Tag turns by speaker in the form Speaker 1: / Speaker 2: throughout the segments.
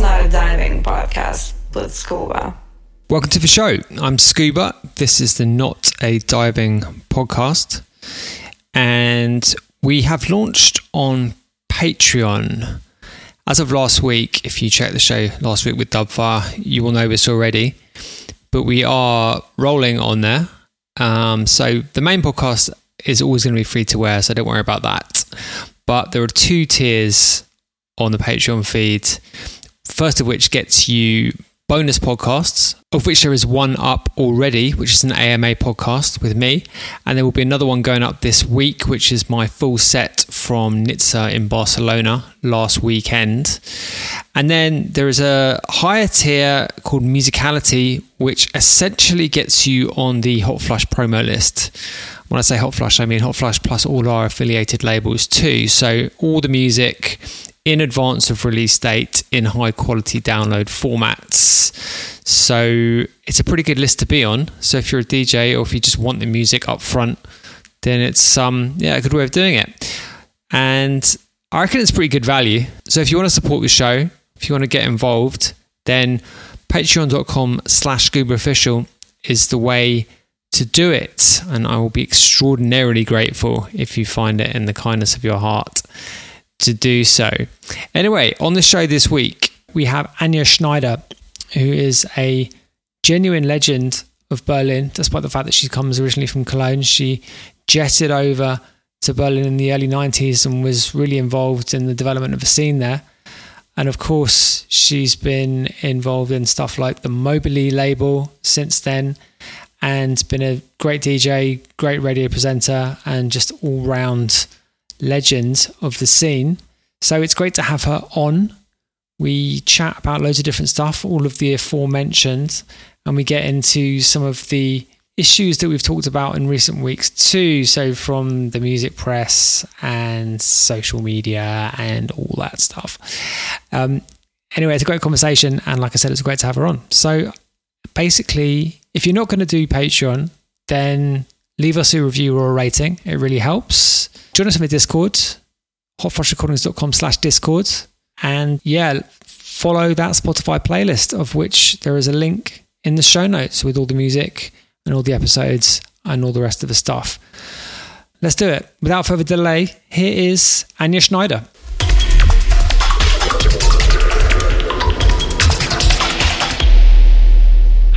Speaker 1: Not a diving podcast with Scuba.
Speaker 2: Welcome to the show. I'm Scuba. This is the Not a Diving podcast. And we have launched on Patreon. As of last week, if you check the show last week with Dubfire, you will know this already. But we are rolling on there. Um, so the main podcast is always going to be free to wear, so don't worry about that. But there are two tiers on the Patreon feed. First of which gets you bonus podcasts, of which there is one up already, which is an AMA podcast with me. And there will be another one going up this week, which is my full set from Nitsa in Barcelona last weekend. And then there is a higher tier called Musicality, which essentially gets you on the Hotflush promo list. When I say Hotflush, I mean Hotflush plus all our affiliated labels too. So all the music in advance of release date in high quality download formats. So it's a pretty good list to be on. So if you're a DJ or if you just want the music up front, then it's um yeah a good way of doing it. And I reckon it's pretty good value. So if you want to support the show, if you want to get involved, then patreon.com slash scuba official is the way to do it. And I will be extraordinarily grateful if you find it in the kindness of your heart to do so. Anyway, on the show this week, we have Anja Schneider, who is a genuine legend of Berlin, despite the fact that she comes originally from Cologne. She jetted over to Berlin in the early 90s and was really involved in the development of the scene there. And of course, she's been involved in stuff like the Mobilee label since then and been a great DJ, great radio presenter, and just all round legend of the scene. So it's great to have her on. We chat about loads of different stuff, all of the aforementioned, and we get into some of the issues that we've talked about in recent weeks too. So from the music press and social media and all that stuff. Um, anyway, it's a great conversation, and like I said, it's great to have her on. So basically, if you're not going to do Patreon, then leave us a review or a rating. It really helps. Join us on the Discord, hotflushrecordings.com slash Discord. And yeah, follow that Spotify playlist, of which there is a link in the show notes with all the music and all the episodes and all the rest of the stuff. Let's do it. Without further delay, here is Anja Schneider.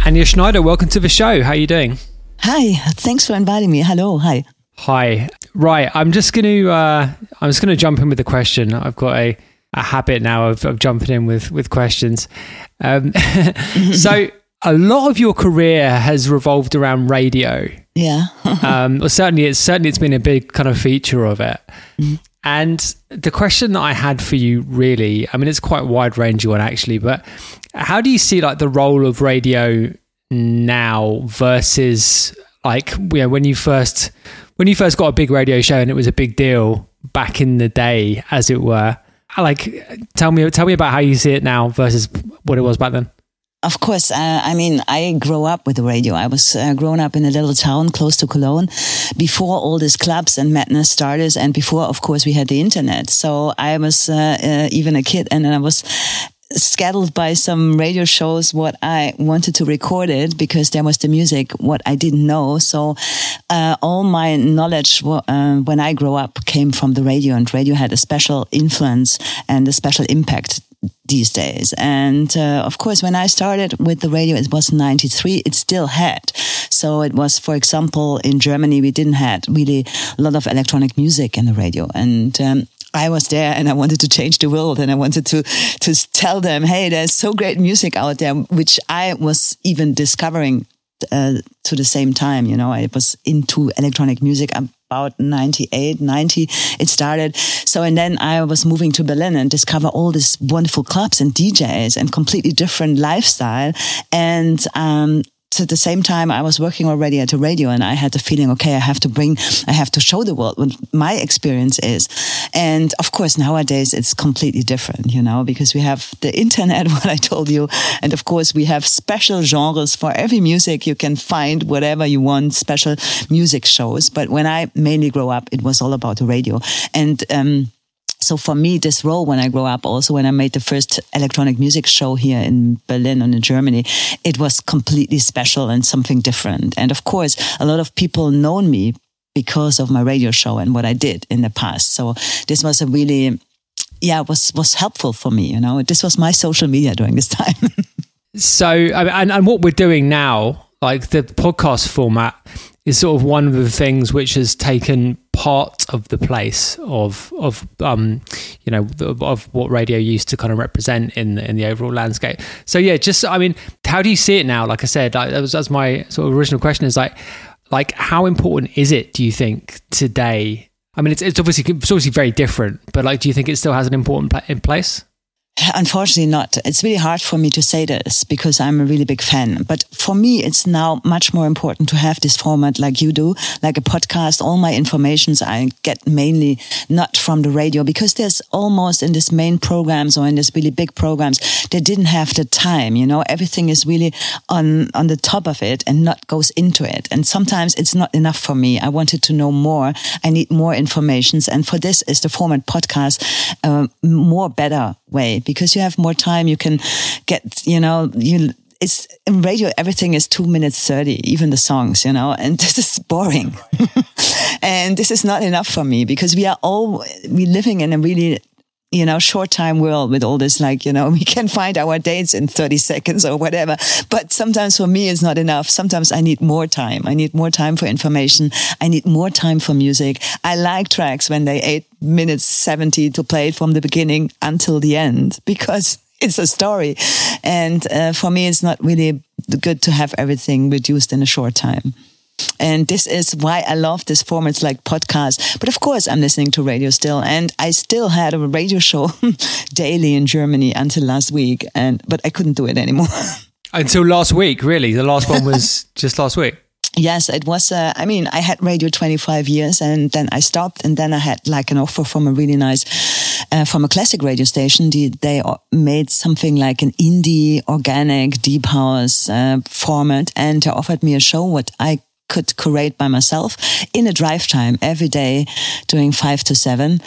Speaker 2: Anja Schneider, welcome to the show. How are you doing?
Speaker 3: Hi, thanks for inviting me. Hello, hi.
Speaker 2: Hi. Right, I'm just going to uh, I'm just going to jump in with a question. I've got a, a habit now of, of jumping in with with questions. Um, so a lot of your career has revolved around radio.
Speaker 3: Yeah.
Speaker 2: um, well, certainly, it's certainly it's been a big kind of feature of it. Mm. And the question that I had for you, really, I mean, it's quite wide ranging one actually, but how do you see like the role of radio now versus like you know, when you first when you first got a big radio show and it was a big deal back in the day, as it were? Like, tell me tell me about how you see it now versus what it was back then.
Speaker 3: Of course, uh, I mean, I grew up with the radio. I was uh, grown up in a little town close to Cologne before all these clubs and madness started, and before, of course, we had the internet. So I was uh, uh even a kid, and I was scattered by some radio shows what I wanted to record it because there was the music what I didn't know. So uh, all my knowledge uh, when I grew up came from the radio, and radio had a special influence and a special impact these days. And uh, of course, when I started with the radio, it was 93. It still had. So it was, for example, in Germany, we didn't had really a lot of electronic music in the radio. And um, I was there and I wanted to change the world and I wanted to, to tell them, Hey, there's so great music out there, which I was even discovering uh, to the same time. You know, I was into electronic music about 98, 90. It started. So, and then I was moving to Berlin and discover all these wonderful clubs and DJs and completely different lifestyle. And, um, at the same time, I was working already at a radio and I had the feeling, okay, I have to bring, I have to show the world what my experience is. And of course, nowadays it's completely different, you know, because we have the internet, what I told you. And of course, we have special genres for every music. You can find whatever you want, special music shows. But when I mainly grow up, it was all about the radio. And, um, so for me, this role when I grow up, also when I made the first electronic music show here in Berlin and in Germany, it was completely special and something different. And of course, a lot of people known me because of my radio show and what I did in the past. So this was a really, yeah, was was helpful for me. You know, this was my social media during this time.
Speaker 2: so, and and what we're doing now, like the podcast format, is sort of one of the things which has taken part of the place of of um you know of what radio used to kind of represent in in the overall landscape. So yeah just i mean how do you see it now? Like i said that was that's my sort of original question is like like how important is it do you think today? I mean it's, it's obviously it's obviously very different but like do you think it still has an important pla- in place
Speaker 3: Unfortunately, not. It's really hard for me to say this because I'm a really big fan. But for me, it's now much more important to have this format like you do, like a podcast. All my informations I get mainly not from the radio because there's almost in this main programs or in these really big programs, they didn't have the time. You know, everything is really on, on the top of it and not goes into it. And sometimes it's not enough for me. I wanted to know more. I need more informations. And for this is the format podcast, uh, more better way because you have more time. You can get, you know, you, it's in radio, everything is two minutes 30, even the songs, you know, and this is boring. and this is not enough for me because we are all, we living in a really you know, short time world with all this, like, you know, we can find our dates in 30 seconds or whatever. But sometimes for me, it's not enough. Sometimes I need more time. I need more time for information. I need more time for music. I like tracks when they eight minutes 70 to play it from the beginning until the end because it's a story. And uh, for me, it's not really good to have everything reduced in a short time. And this is why I love this format like podcast. But of course, I'm listening to radio still. And I still had a radio show daily in Germany until last week. And, but I couldn't do it anymore.
Speaker 2: Until last week, really? The last one was just last week?
Speaker 3: Yes, it was. Uh, I mean, I had radio 25 years and then I stopped and then I had like an offer from a really nice, uh, from a classic radio station. They, they made something like an indie, organic, deep house uh, format and they offered me a show what I could create by myself in a drive time every day doing five to seven.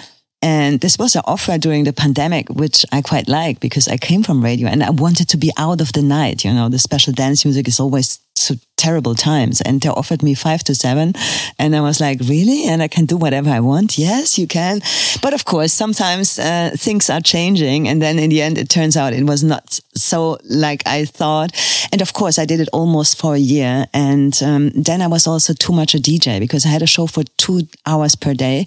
Speaker 3: And this was an offer during the pandemic, which I quite like because I came from radio and I wanted to be out of the night. You know, the special dance music is always so terrible times. And they offered me five to seven. And I was like, really? And I can do whatever I want? Yes, you can. But of course, sometimes uh, things are changing. And then in the end, it turns out it was not so like I thought. And of course, I did it almost for a year. And um, then I was also too much a DJ because I had a show for two hours per day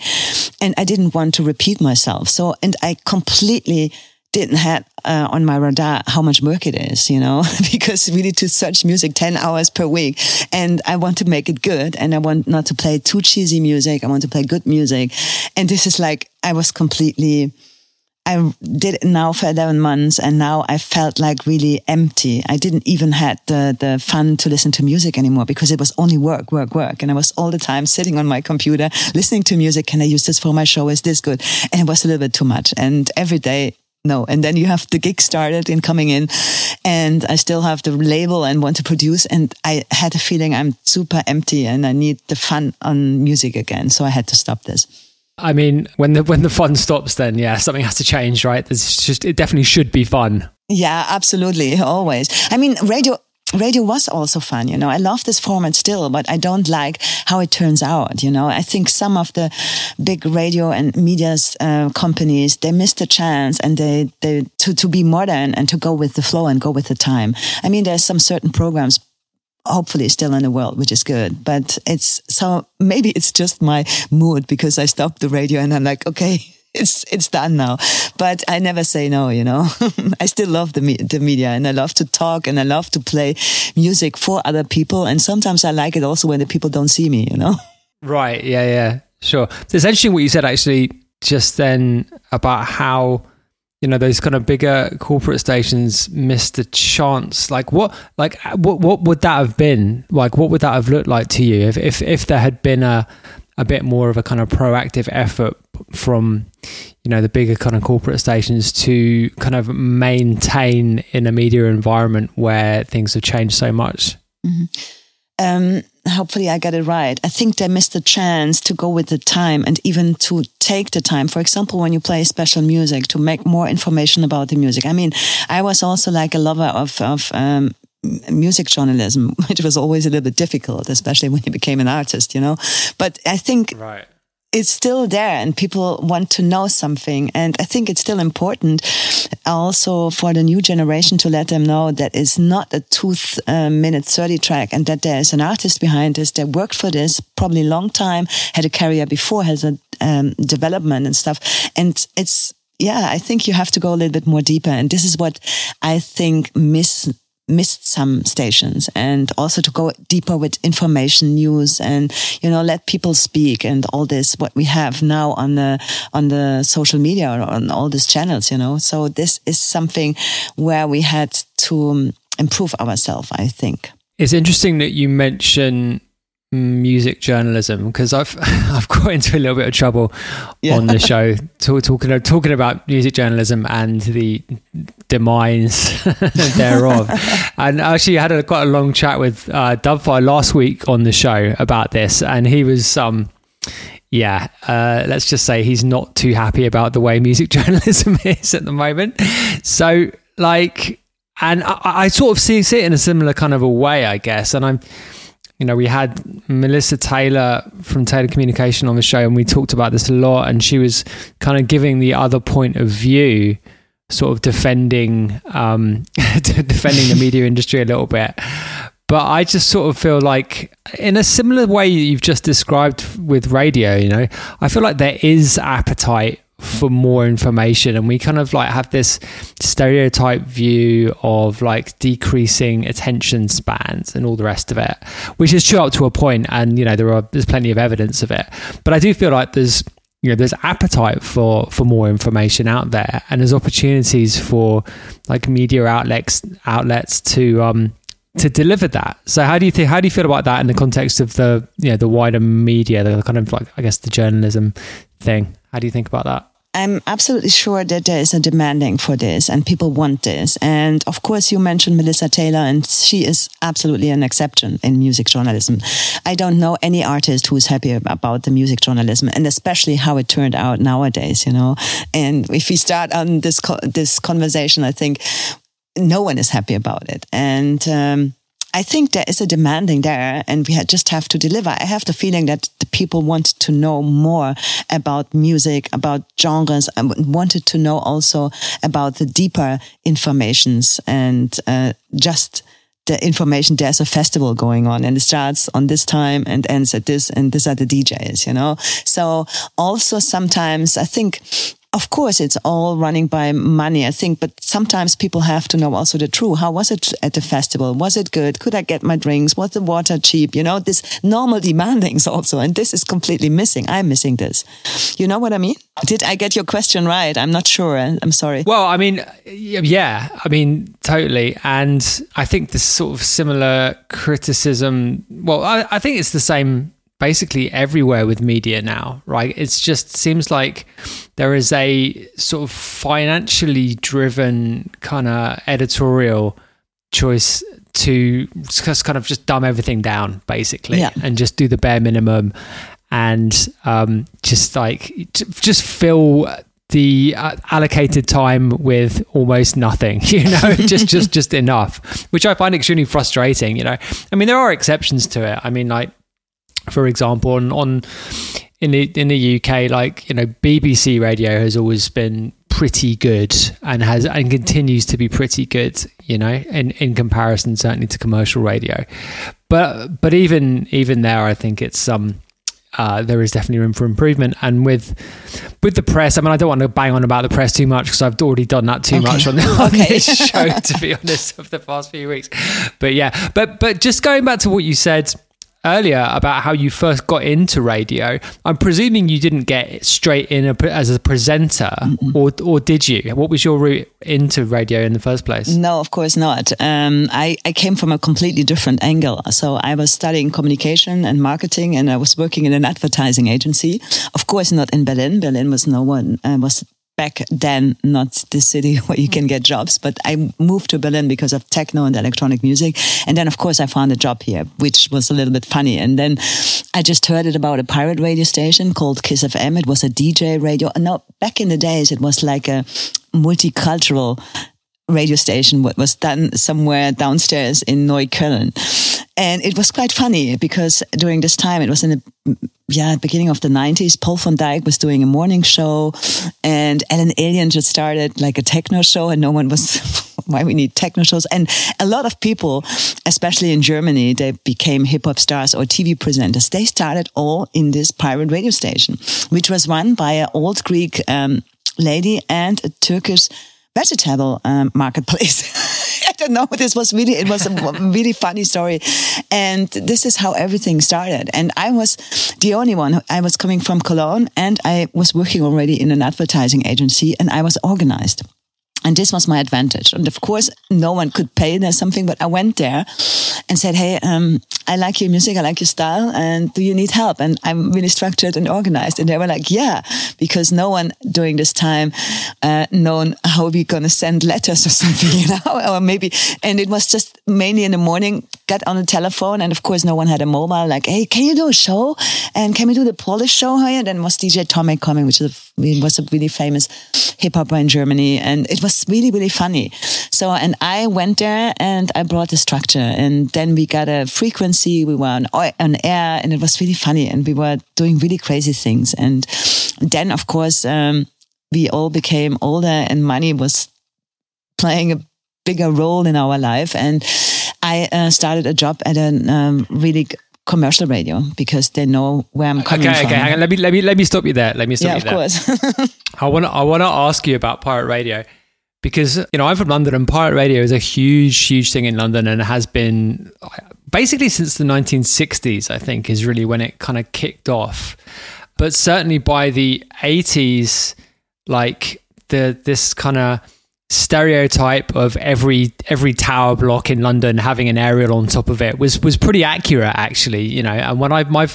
Speaker 3: and I didn't want to repeat myself. So, and I completely didn't have uh, on my radar how much work it is, you know, because we need to search music 10 hours per week and I want to make it good and I want not to play too cheesy music. I want to play good music. And this is like, I was completely, I did it now for 11 months and now I felt like really empty. I didn't even had the, the fun to listen to music anymore because it was only work, work, work. And I was all the time sitting on my computer, listening to music. Can I use this for my show? Is this good? And it was a little bit too much. And every day no. And then you have the gig started and coming in and I still have the label and want to produce. And I had a feeling I'm super empty and I need the fun on music again. So I had to stop this.
Speaker 2: I mean, when the when the fun stops, then yeah, something has to change, right? There's just it definitely should be fun.
Speaker 3: Yeah, absolutely, always. I mean, radio radio was also fun, you know. I love this format still, but I don't like how it turns out, you know. I think some of the big radio and media uh, companies they missed a chance and they they to to be modern and to go with the flow and go with the time. I mean, there's some certain programs hopefully still in the world, which is good. But it's so maybe it's just my mood because I stopped the radio and I'm like, okay, it's it's done now. But I never say no, you know. I still love the me- the media and I love to talk and I love to play music for other people. And sometimes I like it also when the people don't see me, you know.
Speaker 2: Right. Yeah. Yeah. Sure. It's interesting what you said actually just then about how you know those kind of bigger corporate stations missed the chance like what like what what would that have been like what would that have looked like to you if if, if there had been a a bit more of a kind of proactive effort from you know the bigger kind of corporate stations to kind of maintain in a media environment where things have changed so much
Speaker 3: mm-hmm. um, hopefully I got it right. I think they missed the chance to go with the time and even to take the time. For example, when you play special music, to make more information about the music. I mean, I was also like a lover of, of um, music journalism, which was always a little bit difficult, especially when you became an artist, you know. But I think
Speaker 2: right
Speaker 3: it's still there and people want to know something. And I think it's still important also for the new generation to let them know that it's not a two uh, minute 30 track and that there's an artist behind this that worked for this probably long time, had a career before, has a um, development and stuff. And it's, yeah, I think you have to go a little bit more deeper. And this is what I think miss missed some stations and also to go deeper with information news and you know let people speak and all this what we have now on the on the social media or on all these channels you know. So this is something where we had to um, improve ourselves i think.
Speaker 2: It's interesting that you mention music journalism because I've I've got into a little bit of trouble yeah. on the show talk, talking talking about music journalism and the demise thereof. and actually, I had a, quite a long chat with uh, Dubfire last week on the show about this, and he was um yeah, uh, let's just say he's not too happy about the way music journalism is at the moment. So like, and I, I sort of see, see it in a similar kind of a way, I guess, and I'm you know, we had Melissa Taylor from Taylor Communication on the show, and we talked about this a lot. And she was kind of giving the other point of view, sort of defending um, defending the media industry a little bit. But I just sort of feel like, in a similar way you've just described with radio, you know, I feel like there is appetite for more information. And we kind of like have this stereotype view of like decreasing attention spans and all the rest of it which is true up to a point and you know there are there's plenty of evidence of it. But i do feel like there's you know there's appetite for for more information out there and there's opportunities for like media outlets outlets to um to deliver that. So how do you think how do you feel about that in the context of the you know the wider media the kind of like i guess the journalism thing how do you think about that
Speaker 3: I'm absolutely sure that there is a demanding for this and people want this. And of course, you mentioned Melissa Taylor, and she is absolutely an exception in music journalism. I don't know any artist who's happy about the music journalism and especially how it turned out nowadays, you know. And if we start on this, this conversation, I think no one is happy about it. And, um, I think there is a demanding there and we just have to deliver. I have the feeling that the people want to know more about music, about genres, and wanted to know also about the deeper informations and uh, just the information there's a festival going on and it starts on this time and ends at this and these are the DJs, you know? So also sometimes I think of course, it's all running by money, I think, but sometimes people have to know also the truth. How was it at the festival? Was it good? Could I get my drinks? Was the water cheap? You know, this normal demandings also. And this is completely missing. I'm missing this. You know what I mean? Did I get your question right? I'm not sure. I'm sorry.
Speaker 2: Well, I mean, yeah, I mean, totally. And I think this sort of similar criticism, well, I, I think it's the same basically everywhere with media now, right? It's just seems like there is a sort of financially driven kind of editorial choice to just kind of just dumb everything down basically
Speaker 3: yeah.
Speaker 2: and just do the bare minimum and um, just like just fill the uh, allocated time with almost nothing you know just just just enough which i find extremely frustrating you know i mean there are exceptions to it i mean like for example, on, on in the in the UK, like you know, BBC radio has always been pretty good and has and continues to be pretty good. You know, in in comparison certainly to commercial radio, but but even even there, I think it's um. Uh, there is definitely room for improvement, and with with the press, I mean, I don't want to bang on about the press too much because I've already done that too
Speaker 3: okay.
Speaker 2: much on, the, on okay. this show, to be honest, of the past few weeks. But yeah, but but just going back to what you said earlier about how you first got into radio. I'm presuming you didn't get straight in a, as a presenter, or or did you? What was your route into radio in the first place?
Speaker 3: No, of course not. Um, I I came from a completely different angle. So I was studying communication and marketing, and I was working in an advertising agency. Of course, not in Berlin. Berlin was no one uh, was back then not the city where you can get jobs, but I moved to Berlin because of techno and electronic music. And then, of course, I found a job here, which was a little bit funny. And then I just heard it about a pirate radio station called Kiss FM. It was a DJ radio. No, back in the days, it was like a multicultural radio station what was done somewhere downstairs in Neukölln. And it was quite funny because during this time, it was in the yeah, beginning of the 90s, Paul van Dyk was doing a morning show and Ellen Allien just started like a techno show and no one was why we need techno shows. And a lot of people, especially in Germany, they became hip hop stars or TV presenters. They started all in this pirate radio station, which was run by an old Greek um, lady and a Turkish vegetable um, marketplace. Don't know. This was really, it was a really funny story. And this is how everything started. And I was the only one. I was coming from Cologne and I was working already in an advertising agency and I was organized. And this was my advantage. And of course, no one could pay there something, but I went there and said, Hey, um, I like your music. I like your style. And do you need help? And I'm really structured and organized. And they were like, yeah, because no one during this time, uh, known how we're going to send letters or something, you know, or maybe, and it was just mainly in the morning, got on the telephone. And of course, no one had a mobile like, Hey, can you do a show? And can we do the Polish show here? And then was DJ Tomekk coming, which was a really famous hip hopper in Germany. And it was really, really funny. So, and I went there and I brought the structure and then we got a frequency we were on, on air, and it was really funny. And we were doing really crazy things. And then, of course, um, we all became older, and money was playing a bigger role in our life. And I uh, started a job at a um, really commercial radio because they know where I'm coming
Speaker 2: okay,
Speaker 3: from.
Speaker 2: Okay, okay. Let me let me let me stop you there. Let me stop
Speaker 3: yeah,
Speaker 2: you there.
Speaker 3: of course.
Speaker 2: I want I want to ask you about pirate radio because you know I'm from London and pirate radio is a huge huge thing in London and has been basically since the 1960s, I think, is really when it kind of kicked off. But certainly by the 80s, like the this kind of stereotype of every every tower block in London having an aerial on top of it was was pretty accurate actually you know. And when I my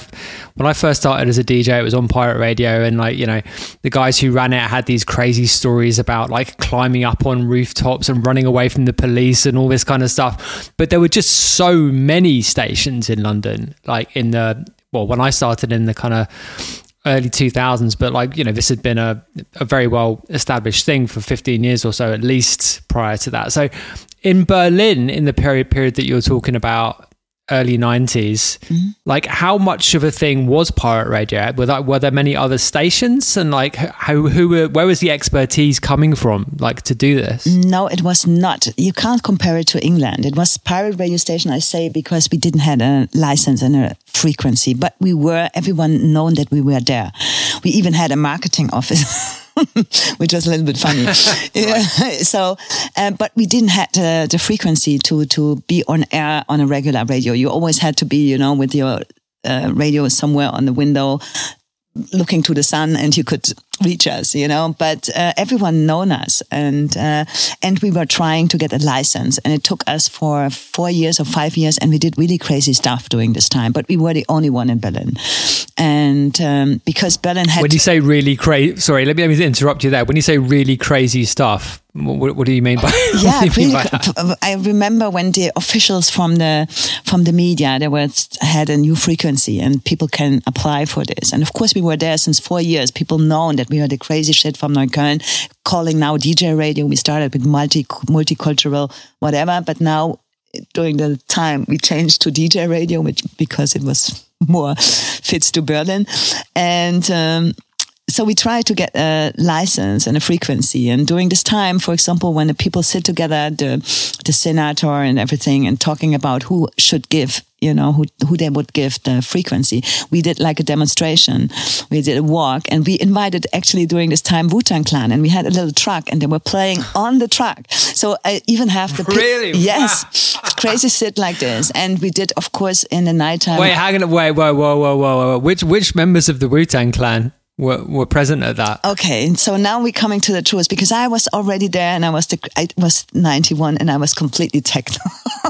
Speaker 2: when I first started as a DJ it was on pirate radio and like you know the guys who ran it had these crazy stories about like climbing up on rooftops and running away from the police and all this kind of stuff. But there were just so many stations in London like in the well when I started in the kind of early 2000s but like you know this had been a, a very well established thing for 15 years or so at least prior to that. So in berlin in the period period that you're talking about early 90s mm-hmm. like how much of a thing was pirate radio were there, were there many other stations? And like how who were where was the expertise coming from like to do this?
Speaker 3: No it was not. You can't compare it to england. It was pirate radio station i say because we didn't have a license and a frequency but we were everyone known that we were there. We even had a marketing office which was a little bit funny. yeah. So, uh, but we didn't have the, the frequency to to be on air on a regular radio. You always had to be, you know, with your uh, radio somewhere on the window looking to the sun and you could reach us, you know, but uh, everyone known us and, uh, and we were trying to get a license and it took us for four years or five years and we did really crazy stuff during this time, but we were the only one in Berlin. And, um, because Berlin had.
Speaker 2: When you say really crazy, sorry, let me, let me interrupt you there. When you say really crazy stuff, what, what do you mean by?
Speaker 3: Yeah,
Speaker 2: really,
Speaker 3: by I remember when the officials from the from the media they was had a new frequency and people can apply for this. And of course, we were there since four years. People known that we are the crazy shit from Neukölln, calling now DJ radio. We started with multi multicultural whatever, but now during the time we changed to DJ radio, which because it was more fits to Berlin, and. Um, so we try to get a license and a frequency. And during this time, for example, when the people sit together, the the senator and everything, and talking about who should give, you know, who who they would give the frequency, we did like a demonstration. We did a walk, and we invited actually during this time Wu Tang Clan, and we had a little truck, and they were playing on the truck. So I even have the
Speaker 2: really
Speaker 3: yes, wow. crazy shit like this. And we did, of course, in the nighttime.
Speaker 2: Wait, hang on, wait, whoa, whoa, whoa, whoa, whoa. Which which members of the Wu Tang Clan? were, were present at that.
Speaker 3: Okay, so now we're coming to the truth because I was already there and I was the I was 91 and I was completely techno.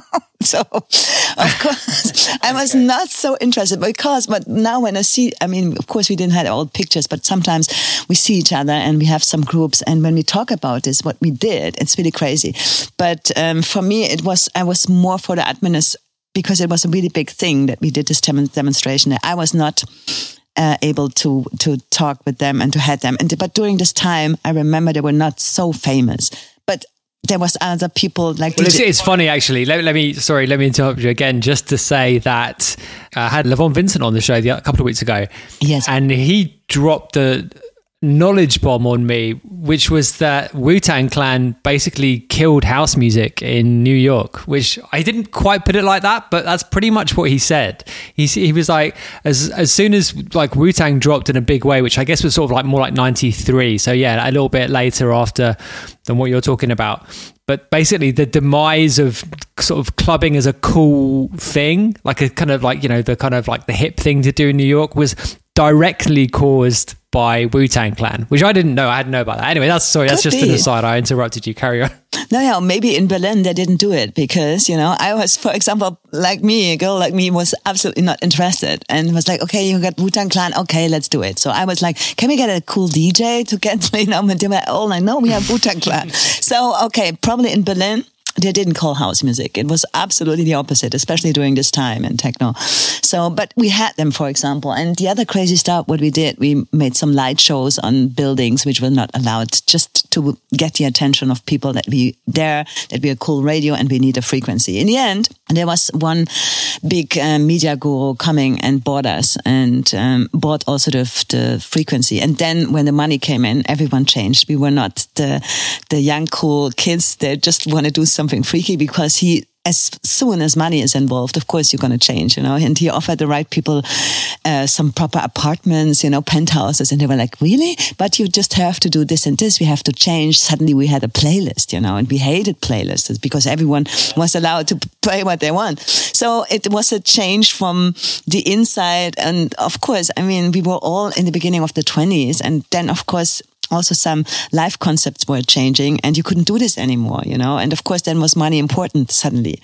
Speaker 3: so of course I was okay. not so interested because but now when I see I mean of course we didn't have all pictures but sometimes we see each other and we have some groups and when we talk about this what we did it's really crazy but um, for me it was I was more for the administ because it was a really big thing that we did this demonstration I was not uh, able to to talk with them and to head them. And but during this time, I remember they were not so famous, there was other people like.
Speaker 2: Well, it's, it's, funny actually. Let, let, me sorry, let me interrupt you again, just to say that uh, I had Levon Vincent on the show the, a couple of weeks ago.
Speaker 3: Yes,
Speaker 2: and he dropped a knowledge bomb on me, which was that Wu Tang Clan basically killed house music in New York, which I didn't quite put it like that, but that's pretty much what he said. He, he was like, as as soon as like Wu Tang dropped in a big way, which I guess was sort of like more like 93. So yeah, a little bit later after than what you're talking about. But basically, the demise of sort of clubbing as a cool thing, like a kind of like, you know, the kind of like the hip thing to do in New York was directly caused by Wu Tang Clan, which I didn't know. I hadn't know about that. Anyway, that's sorry. That's just be. an aside. I interrupted you. Carry on.
Speaker 3: No, yeah, maybe in Berlin they didn't do it because you know I was, for example, like me, a girl like me was absolutely not interested and was like, okay, you got Wu Tang Clan, okay, let's do it. So I was like, can we get a cool DJ to get you know? Were all oh, like, no, we have Wu Tang Clan. so okay, probably in Berlin they didn't call house music. It was absolutely the opposite, especially during this time in techno. So, but we had them, for example. And the other crazy stuff, what we did, we made some light shows on buildings, which were not allowed just to get the attention of people that we there, that we are cool radio and we need a frequency. In the end, there was one big uh, media guru coming and bought us and um, bought also the, the frequency. And then when the money came in, everyone changed. We were not the, the young, cool kids that just want to do some something freaky because he as soon as money is involved, of course, you're going to change, you know. And he offered the right people uh, some proper apartments, you know, penthouses. And they were like, really? But you just have to do this and this. We have to change. Suddenly we had a playlist, you know, and we hated playlists because everyone was allowed to play what they want. So it was a change from the inside. And of course, I mean, we were all in the beginning of the 20s. And then, of course, also some life concepts were changing and you couldn't do this anymore, you know? And of course, then was money important suddenly.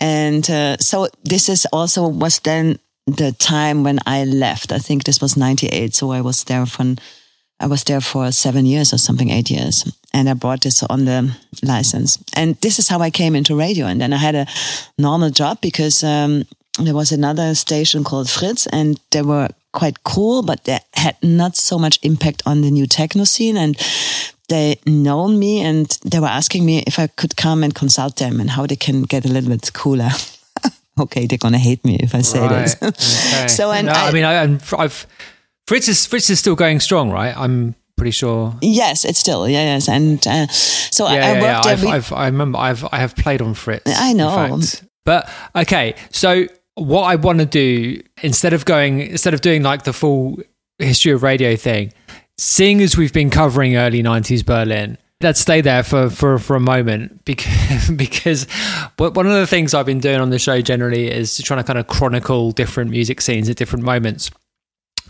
Speaker 3: And uh, so this is also was then the time when I left. I think this was 98. So I was there for, I was there for seven years or something, eight years. And I brought this on the license. And this is how I came into radio. And then I had a normal job because, um, there was another station called Fritz and there were quite cool, but they had not so much impact on the new techno scene. And they known me and they were asking me if I could come and consult them and how they can get a little bit cooler. okay, they're gonna hate me if I say right. this.
Speaker 2: okay. So and no, I, I, mean, I, I've Fritz is Fritz is still going strong, right? I'm pretty sure.
Speaker 3: Yes, it's still yeah, yes, and uh, so yeah, I, I
Speaker 2: yeah, yeah. I've, I've, i remember I've I have played on Fritz.
Speaker 3: I know,
Speaker 2: but okay, so what I want to do instead of going instead of doing like the full history of radio thing seeing as we've been covering early 90s Berlin, let's stay there for, for, for a moment because, because one of the things I've been doing on the show generally is trying to kind of chronicle different music scenes at different moments.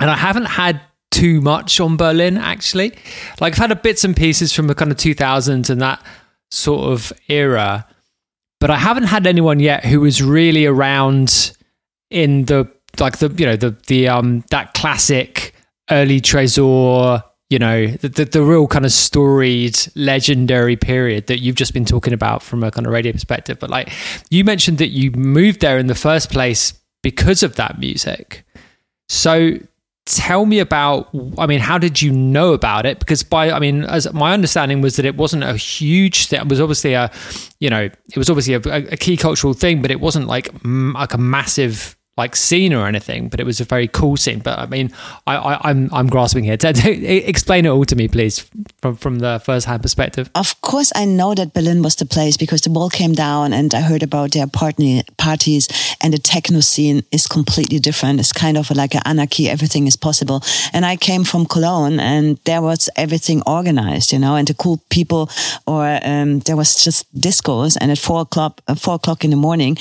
Speaker 2: And I haven't had too much on Berlin actually. Like I've had a bits and pieces from the kind of 2000s and that sort of era, but I haven't had anyone yet who was really around in the like the you know the the um that classic early Tresor you know the, the, the real kind of storied legendary period that you've just been talking about from a kind of radio perspective. But like you mentioned that you moved there in the first place because of that music. So tell me about i mean how did you know about it? Because by i mean as my understanding was that it wasn't a huge thing. It was obviously a you know it was obviously a, a key cultural thing but it wasn't like like a massive like scene or anything, but it was a very cool scene. But I mean, I, I, am I'm, I'm grasping here. Explain it all to me, please, from from the first hand perspective.
Speaker 3: Of course, I know that Berlin was the place because the wall came down, and I heard about their party parties, and the techno scene is completely different. It's kind of like an anarchy. Everything is possible. And I came from Cologne, and there was everything organized, you know, and the cool people, or um, there was just discos, and at four o'clock, uh, four o'clock in the morning,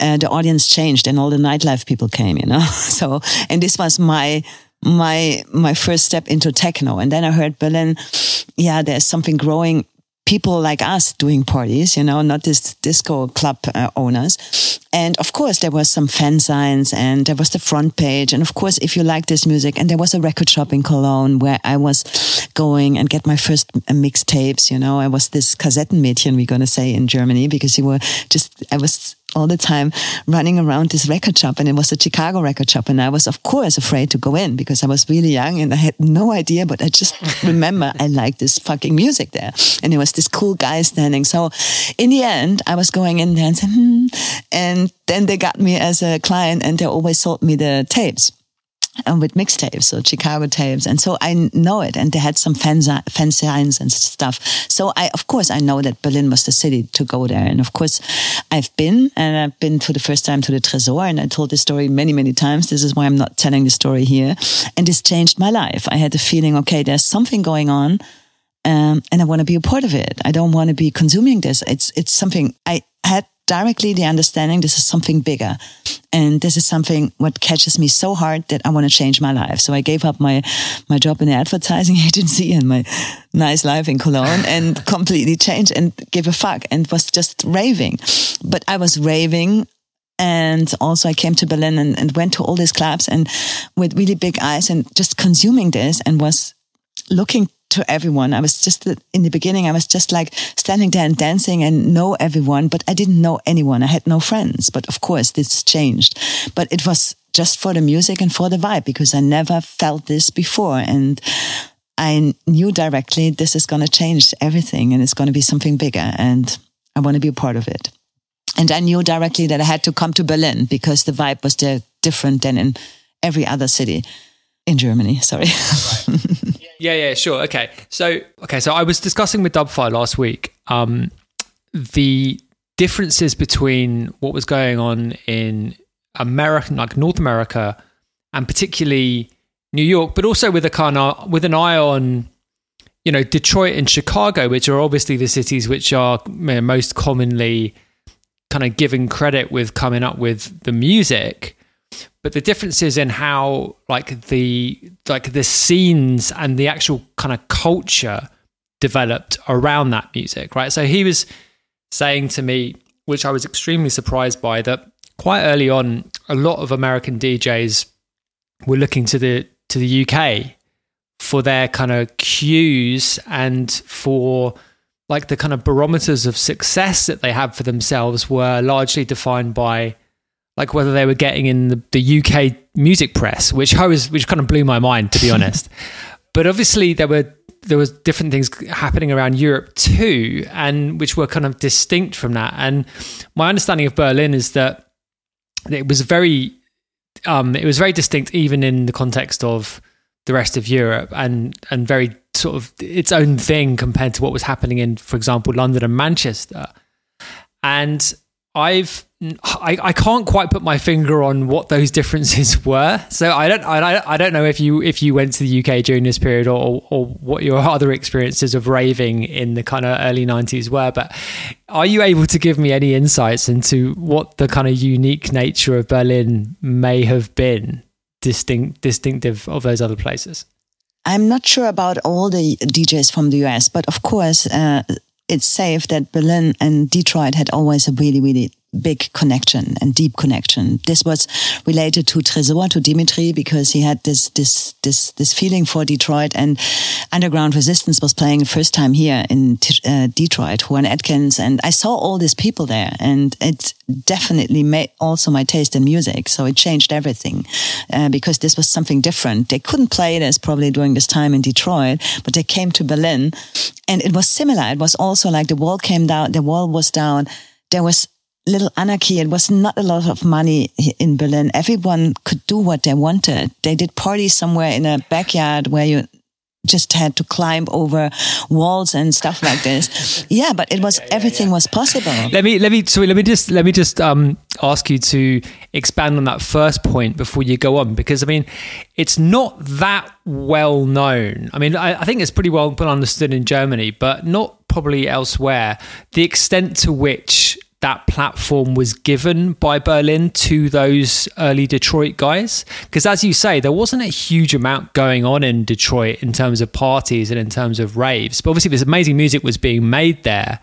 Speaker 3: uh, the audience changed, and all the nightlife people came, you know. So, and this was my my my first step into techno. And then I heard Berlin, yeah, there's something growing. People like us doing parties, you know, not this disco club uh, owners. And of course, there was some fanzines and there was the front page. And of course, if you like this music, and there was a record shop in Cologne where I was going and get my first mixtapes, you know, I was this Kassettenmädchen, we're going to say in Germany, because you were just, I was all the time running around this record shop and it was a Chicago record shop and I was of course afraid to go in because I was really young and I had no idea but I just remember I liked this fucking music there and it was this cool guy standing so in the end I was going in there and hmm. and then they got me as a client and they always sold me the tapes and with mixtapes, so Chicago tapes. And so I know it. And they had some fan, fanzines and stuff. So I, of course, I know that Berlin was the city to go there. And of course, I've been, and I've been for the first time to the Tresor. And I told this story many, many times. This is why I'm not telling the story here. And this changed my life. I had the feeling, okay, there's something going on. Um, and I want to be a part of it. I don't want to be consuming this. It's, it's something I had directly the understanding this is something bigger. And this is something what catches me so hard that I want to change my life. So I gave up my, my job in the advertising agency and my nice life in Cologne and completely changed and gave a fuck and was just raving. But I was raving and also I came to Berlin and, and went to all these clubs and with really big eyes and just consuming this and was looking to everyone. I was just in the beginning, I was just like standing there and dancing and know everyone, but I didn't know anyone. I had no friends. But of course, this changed. But it was just for the music and for the vibe because I never felt this before. And I knew directly this is going to change everything and it's going to be something bigger. And I want to be a part of it. And I knew directly that I had to come to Berlin because the vibe was there different than in every other city in Germany. Sorry.
Speaker 2: Right. yeah, yeah, sure. Okay. So, okay. So I was discussing with Dubfire last week um, the differences between what was going on in America, like North America, and particularly New York, but also with a kind of with an eye on you know Detroit and Chicago, which are obviously the cities which are most commonly kind of given credit with coming up with the music but the differences in how like the like the scenes and the actual kind of culture developed around that music right? So he was saying to me which i was extremely surprised by that quite early on a lot of american djs were looking to the to the uk for their kind of cues and for like the kind of barometers of success that they had for themselves were largely defined by like whether they were getting in the, the UK music press, which I was, which kind of blew my mind to be honest. but obviously there were there was different things happening around Europe too, and which were kind of distinct from that. And my understanding of Berlin is that it was very um, it was very distinct even in the context of the rest of Europe and and very sort of its own thing compared to what was happening in, for example, London and Manchester. And I've I, I can't quite put my finger on what those differences were. So I don't I, I don't know if you if you went to the UK during this period or or what your other experiences of raving in the kind of early 90s were, but are you able to give me any insights into what the kind of unique nature of Berlin may have been distinct distinctive of those other places?
Speaker 3: I'm not sure about all the DJs from the US, but of course, uh, it's safe that Berlin and Detroit had always a really, really big connection and deep connection. This was related to Tresor, to Dimitri, because he had this, this, this, this feeling for Detroit and Underground Resistance was playing the first time here in uh, Detroit, Juan Atkins. And I saw all these people there and it definitely made also my taste in music. So it changed everything, uh, because this was something different. They couldn't play this probably during this time in Detroit, but they came to Berlin and it was similar. It was also like the wall came down, the wall was down. There was little anarchy. It was not a lot of money in Berlin. Everyone could do what they wanted. They did parties somewhere in a backyard where you just had to climb over walls and stuff like this. Yeah, but it was yeah, yeah, everything yeah. was possible.
Speaker 2: Let me let me so let me just let me just um ask you to expand on that first point before you go on because I mean it's not that well known. I mean I, I think it's pretty well understood in Germany, but not probably elsewhere. The extent to which that platform was given by Berlin to those early Detroit guys? Because as you say, there wasn't a huge amount going on in Detroit in terms of parties and in terms of raves. But obviously, this amazing music was being made there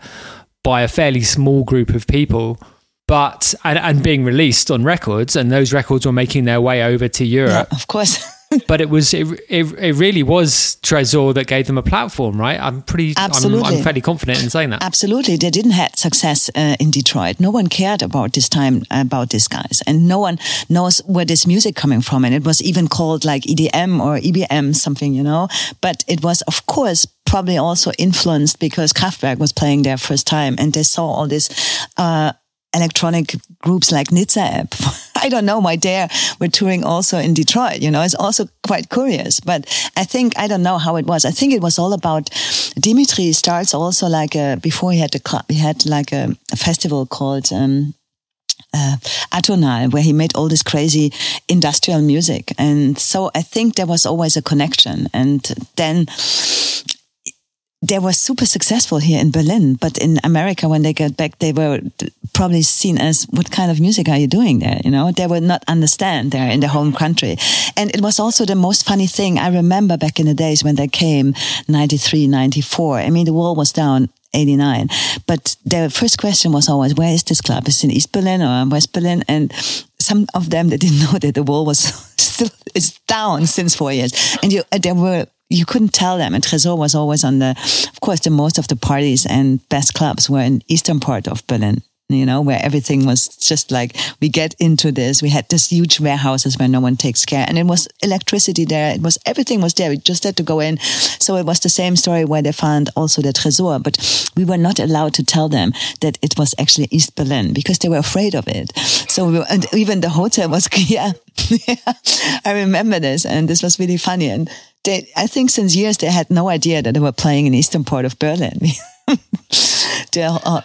Speaker 2: by a fairly small group of people. But and, and being released on records, and those records were making their way over to Europe.
Speaker 3: Yeah, of course.
Speaker 2: but it was it, it, it, really was Tresor that gave them a platform, right? I'm pretty absolutely. I'm, I'm fairly confident in saying that.
Speaker 3: Absolutely, they didn't have success uh, in Detroit. No one cared about this time about these guys, and no one knows where this music coming from. And it was even called like EDM or EBM, something, you know. But it was, of course, probably also influenced because Kraftwerk was playing there first time, and they saw all this. Uh, electronic groups like Nitzer Nizza I don't know why they were touring also in Detroit. You know, it's also quite curious. But I think I don't know how it was. I think it was all about Dimitri starts also like a, before he had the club. He had like a, a festival called. Um, uh, Atonal, where he made all this crazy industrial music. And so I think there was always a connection. And then they were super successful here in Berlin, but in America, when they got back, they were probably seen as, what kind of music are you doing there? You know, they would not understand there in their home country. And it was also the most funny thing. I remember back in the days when they came, 93, 94. I mean, the wall was down 89. But their first question was always, where is this club? Is it in East Berlin or West Berlin? And some of them, they didn't know that the wall was still, it's down since four years. And you, uh, they were you couldn't tell them. And Tresor was always on the, of course, the most of the parties and best clubs were in eastern part of Berlin. You know, where everything was just like, we get into this. We had this huge warehouses where no one takes care. And it was electricity there. It was, everything was there. We just had to go in. So it was the same story where they found also the Tresor, but we were not allowed to tell them that it was actually East Berlin because they were afraid of it. So we were, and even the hotel was, yeah, yeah, I remember this and this was really funny. And they, I think since years they had no idea that they were playing in eastern part of Berlin. uh,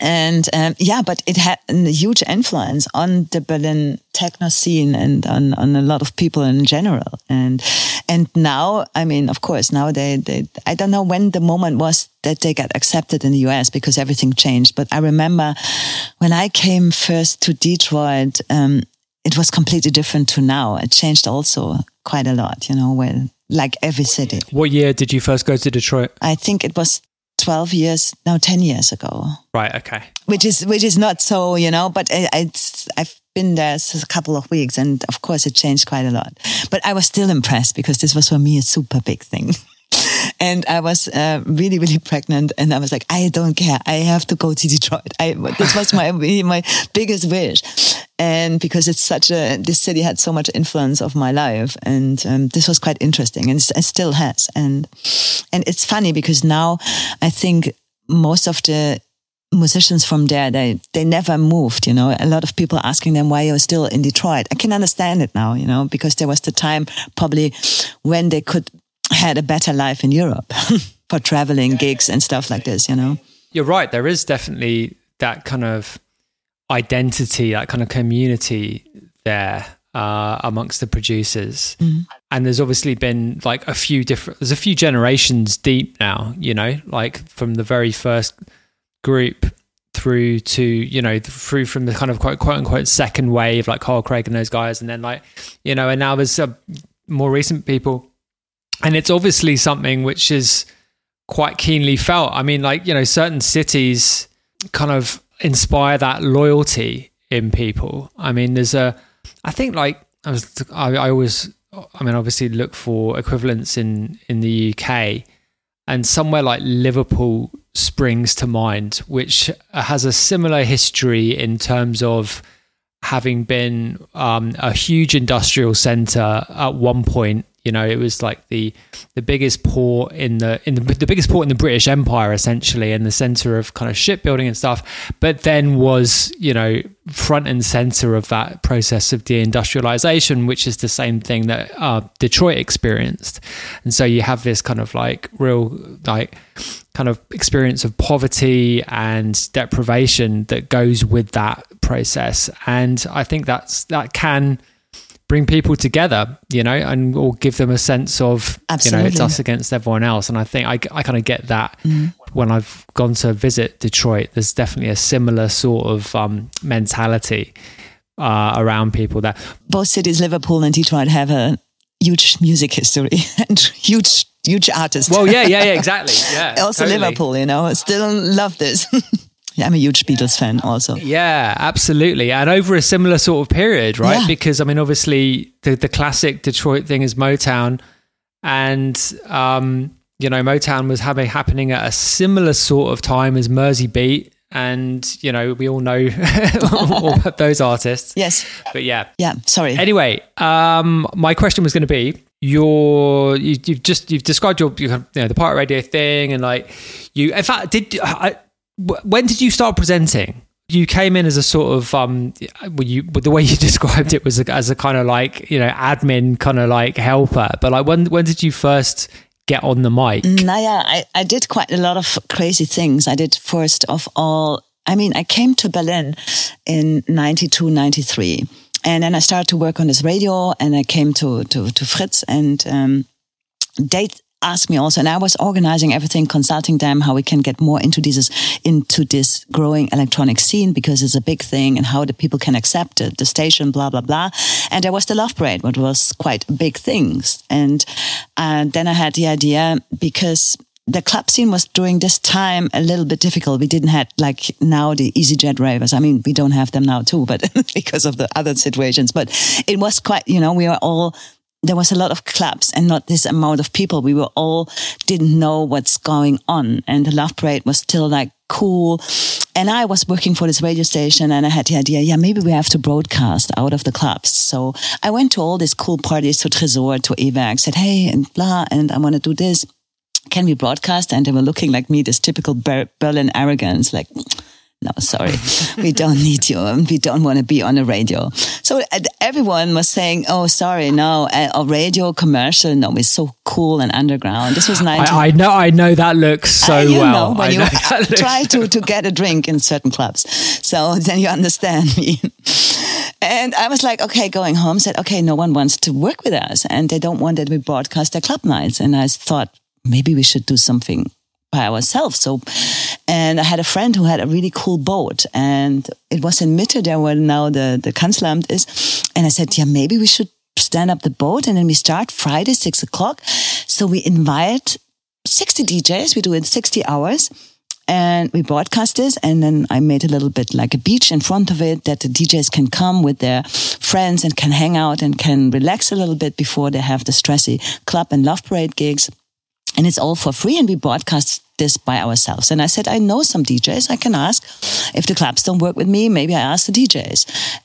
Speaker 3: and um, yeah, but it had a huge influence on the Berlin techno scene and on, on a lot of people in general. And and now, I mean, of course, now they, they I don't know when the moment was that they got accepted in the US because everything changed. But I remember when I came first to Detroit, um, it was completely different to now. It changed also quite a lot, you know, well, like every city.
Speaker 2: What year did you first go to Detroit?
Speaker 3: I think it was 12 years, now 10 years ago.
Speaker 2: Right. Okay.
Speaker 3: Which is, which is not so, you know, but it's, I've been there a couple of weeks and of course it changed quite a lot, but I was still impressed because this was for me a super big thing. and I was uh, really, really pregnant, and I was like, I don't care. I have to go to Detroit. I, this was my my biggest wish, and because it's such a this city had so much influence of my life, and um, this was quite interesting, and it still has. And and it's funny because now I think most of the musicians from there they they never moved you know a lot of people asking them why you're still in detroit i can understand it now you know because there was the time probably when they could had a better life in Europe for traveling gigs and stuff like this, you know?
Speaker 2: You're right. There is definitely that kind of identity, that kind of community there uh, amongst the producers. Mm. And there's obviously been like a few different, there's a few generations deep now, you know, like from the very first group through to, you know, through from the kind of quote, quote unquote second wave, like Carl Craig and those guys. And then like, you know, and now there's uh, more recent people. And it's obviously something which is quite keenly felt. I mean, like, you know, certain cities kind of inspire that loyalty in people. I mean, there's a, I think like I was, I, I always, I mean, obviously look for equivalents in in the UK, and somewhere like Liverpool springs to mind, which has a similar history in terms of having been um, a huge industrial center at one point you know, it was like the the biggest port in the in the, the biggest port in the British Empire, essentially, in the center of kind of shipbuilding and stuff. But then was you know front and center of that process of deindustrialization, which is the same thing that uh, Detroit experienced. And so you have this kind of like real like kind of experience of poverty and deprivation that goes with that process. And I think that's that can bring people together, you know, and or give them a sense of, Absolutely. you know, it's us against everyone else. And I think I, I kind of get that mm. when I've gone to visit Detroit. There's definitely a similar sort of um, mentality uh, around people that
Speaker 3: Both cities, Liverpool and Detroit, have a huge music history and huge huge artists.
Speaker 2: Well, yeah, yeah, yeah, exactly. Yeah.
Speaker 3: also totally. Liverpool, you know, still love this. Yeah, I'm a huge Beatles fan also.
Speaker 2: Yeah, absolutely. And over a similar sort of period, right? Yeah. Because I mean, obviously the, the classic Detroit thing is Motown and, um, you know, Motown was having happening at a similar sort of time as Mersey Beat. And, you know, we all know all those artists.
Speaker 3: Yes.
Speaker 2: But yeah.
Speaker 3: Yeah. Sorry.
Speaker 2: Anyway, um, my question was going to be, your you, have just you've described your you know the pirate radio thing and like you in fact did I, when did you start presenting? You came in as a sort of um, you the way you described it was as a kind of like you know admin kind of like helper. But like when when did you first get on the mic?
Speaker 3: Naya, I, I did quite a lot of crazy things. I did first of all, I mean, I came to Berlin in 92, 93. And then I started to work on this radio and I came to, to, to Fritz and, um, they asked me also, and I was organizing everything, consulting them how we can get more into this into this growing electronic scene because it's a big thing and how the people can accept it, the station, blah blah blah. And there was the Love Parade, what was quite big things. And uh, then I had the idea because the club scene was during this time a little bit difficult. We didn't have like now the EasyJet ravers. I mean, we don't have them now too, but because of the other situations. But it was quite, you know, we were all there was a lot of clubs and not this amount of people. We were all didn't know what's going on. And the Love Parade was still like cool. And I was working for this radio station and I had the idea, yeah, maybe we have to broadcast out of the clubs. So I went to all these cool parties to Tresor, to E-Werk, said, hey, and blah, and I want to do this. Can we broadcast? And they were looking like me, this typical Berlin arrogance, like, no, sorry, we don't need you. And we don't want to be on the radio. So everyone was saying, oh, sorry, no, a radio commercial, no, it's so cool and underground. This was 19-
Speaker 2: I, I know, I know that looks so uh,
Speaker 3: you
Speaker 2: well.
Speaker 3: Know, when I you try to, to get a drink in certain clubs. So then you understand me. And I was like, okay, going home, said, okay, no one wants to work with us and they don't want that we broadcast their club nights. And I thought, maybe we should do something by ourselves. So, and I had a friend who had a really cool boat and it was in Mitte there where now the, the Kanzleramt is. And I said, yeah, maybe we should stand up the boat and then we start Friday, six o'clock. So we invite 60 DJs. We do it 60 hours and we broadcast this. And then I made a little bit like a beach in front of it that the DJs can come with their friends and can hang out and can relax a little bit before they have the stressy club and love parade gigs and it's all for free and we broadcast this by ourselves. And I said, I know some DJs. I can ask if the clubs don't work with me. Maybe I ask the DJs.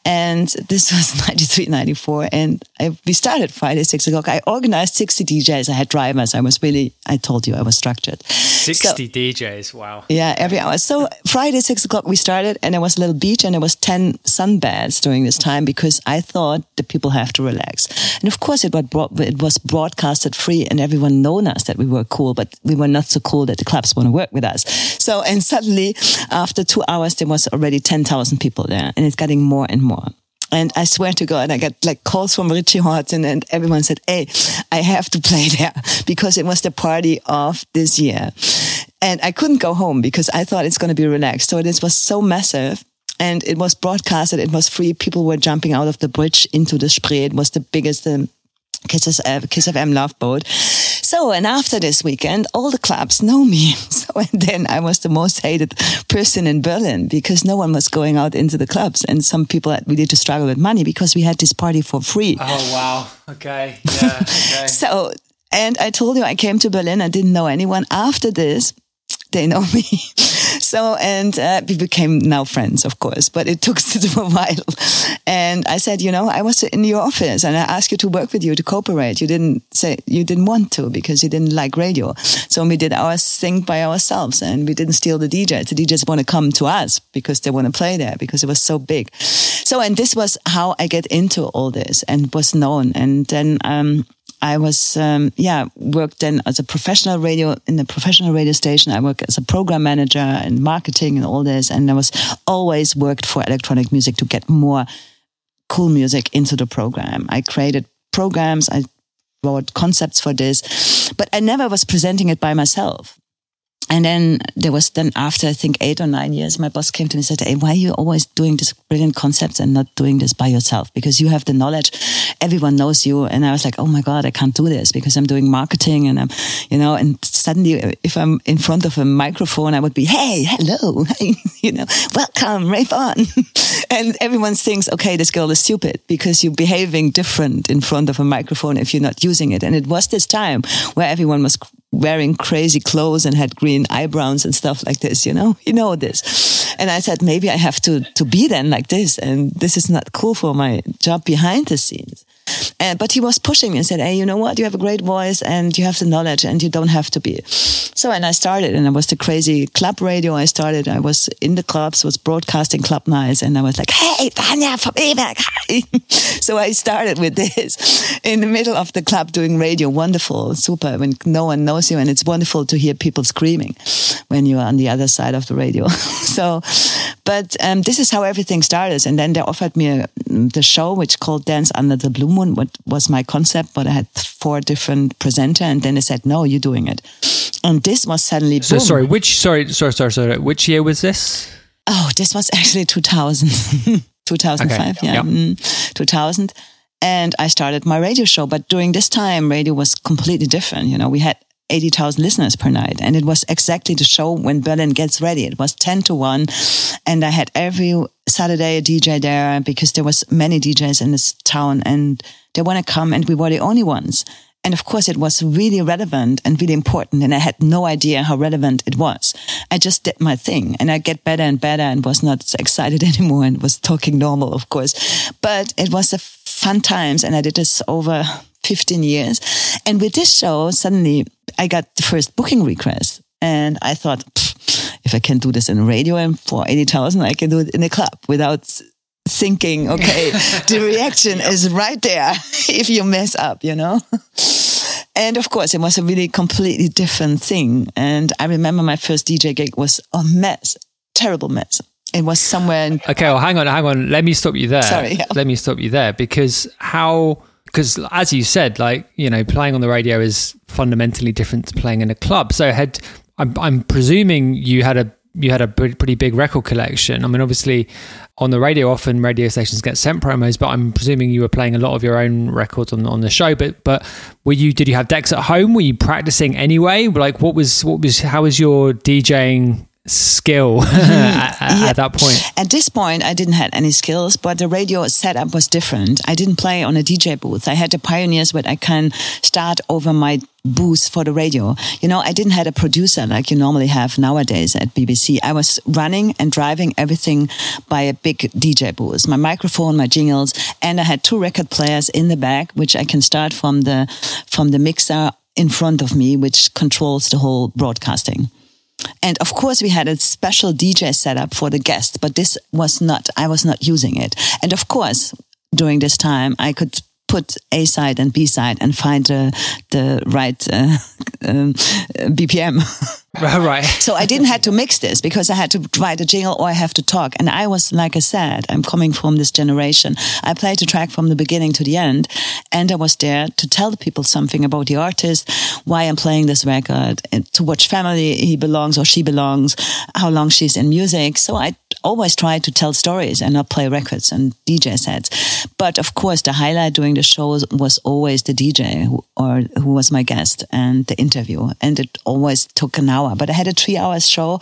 Speaker 3: And this was 93, 94. And I, we started Friday, six o'clock. I organized 60 DJs. I had drivers. I was really, I told you I was structured.
Speaker 2: 60 so, DJs. Wow.
Speaker 3: Yeah, every hour. So Friday, six o'clock, we started and there was a little beach and there was 10 sunbeds during this time because I thought the people have to relax. And of course it was, it was broadcasted free and everyone known us that we were cool, but we were not so cool that the club clubs want to work with us. So, and suddenly after two hours, there was already 10,000 people there and it's getting more and more. And I swear to God, I got like calls from Richie Hawtin and everyone said, Hey, I have to play there because it was the party of this year. And I couldn't go home because I thought it's going to be relaxed. So this was so massive and it was broadcasted. It was free. People were jumping out of the bridge into the Spree. It was the biggest um, Kiss, Kiss FM Love Boat. So, and after this weekend, all the clubs know me. So, and then I was the most hated person in Berlin because no one was going out into the clubs. And some people had really to struggle with money because we had this party for free.
Speaker 2: Oh, wow. Okay. Yeah. Okay.
Speaker 3: so, and I told you I came to Berlin. I didn't know anyone. After this, they know me. so, and uh, we became now friends, of course, but it took a while. And I said, you know, I was in your office and I asked you to work with you to cooperate. You didn't say you didn't want to because you didn't like radio. So we did our thing by ourselves and we didn't steal the DJs. The DJs want to come to us because they want to play there because it was so big. So, and this was how I get into all this and was known. And then, um, I was, um, yeah, worked then as a professional radio in a professional radio station. I worked as a program manager and marketing and all this. And I was always worked for electronic music to get more cool music into the program. I created programs. I wrote concepts for this, but I never was presenting it by myself and then there was then after I think eight or nine years, my boss came to me and said, Hey, why are you always doing this brilliant concepts and not doing this by yourself? Because you have the knowledge. Everyone knows you. And I was like, Oh my God, I can't do this because I'm doing marketing and I'm, you know, and suddenly if I'm in front of a microphone, I would be, Hey, hello, you know, welcome, rave on. and everyone thinks, okay, this girl is stupid because you're behaving different in front of a microphone if you're not using it. And it was this time where everyone was wearing crazy clothes and had green eyebrows and stuff like this, you know, you know this. And I said, maybe I have to, to be then like this. And this is not cool for my job behind the scenes. And, but he was pushing me and said, Hey, you know what? You have a great voice and you have the knowledge and you don't have to be. So, and I started and I was the crazy club radio. I started, I was in the clubs, was broadcasting club nights and I was like, Hey, Tanya from E-Werk. so I started with this in the middle of the club doing radio. Wonderful, super when no one knows you. And it's wonderful to hear people screaming when you're on the other side of the radio. so, but um, this is how everything started. And then they offered me a, the show, which called Dance Under the Blue What was my concept, but I had four different presenter, and then they said, "No, you're doing it." And this was suddenly.
Speaker 2: So
Speaker 3: boom.
Speaker 2: sorry, which sorry, sorry, sorry, sorry. Which year was this?
Speaker 3: Oh, this was actually 2000, 2005,
Speaker 2: Okay.
Speaker 3: yeah,
Speaker 2: Yep.
Speaker 3: mm, 2000. And I started my radio show, but during this time, radio was completely different. You know, we had 80,000 listeners per night. And it was exactly the show when Berlin gets ready. It was 10 to 1. And I had every Saturday a DJ there because there was many DJs in this town and they want to come and we were the only ones. And of course, it was really relevant and really important. And I had no idea how relevant it was. I just did my thing and I get better and better and was not excited anymore and was talking normal, of course. But it was a fun times. And I did this over 15 years. And with this show, suddenly I got the first booking request. And I thought, "Pfft, if I can do this in radio and for 80,000, I can do it in a club without thinking, okay, the reaction is right there if you mess up, you know? And of course, it was a really completely different thing. And I remember my first DJ gig was a mess, terrible mess. It was somewhere in
Speaker 2: Okay, well, hang on, hang on. Let me stop you there.
Speaker 3: Sorry, yeah.
Speaker 2: Let me stop you there because how, because as you said, like, you know, playing on the radio is fundamentally different to playing in a club. So I had, I'm, I'm presuming you had a, you had a pretty big record collection. I mean, obviously, on the radio, often radio stations get sent promos, but I'm presuming you were playing a lot of your own records on on the show. But but were you? Did you have decks at home? Were you practicing anyway? Like, what was what was how was your DJing skill at,
Speaker 3: Yeah.
Speaker 2: at that point?
Speaker 3: At this point, I didn't have any skills, but the radio setup was different. I didn't play on a DJ booth. I had the pioneers where I can start over my booth for the radio. You know, I didn't have a producer like you normally have nowadays at BBC. I was running and driving everything by a big DJ booth. My microphone, my jingles, and I had two record players in the back, which I can start from the, from the mixer in front of me, which controls the whole broadcasting. And of course, we had a special DJ setup for the guests, but this was not, I was not using it. And of course, during this time, I could put A side and B side and find the, the right uh, um, BPM.
Speaker 2: right.
Speaker 3: So I didn't have to mix this because I had to write a jingle or I have to talk. And I was, like I said, I'm coming from this generation. I played the track from the beginning to the end. And I was there to tell the people something about the artist, why I'm playing this record, to which family he belongs or she belongs, how long she's in music. So I always try to tell stories and not play records and DJ sets. But of course, the highlight during the shows was always the DJ or who was my guest and the interview. And it always took an hour, but I had a three hours show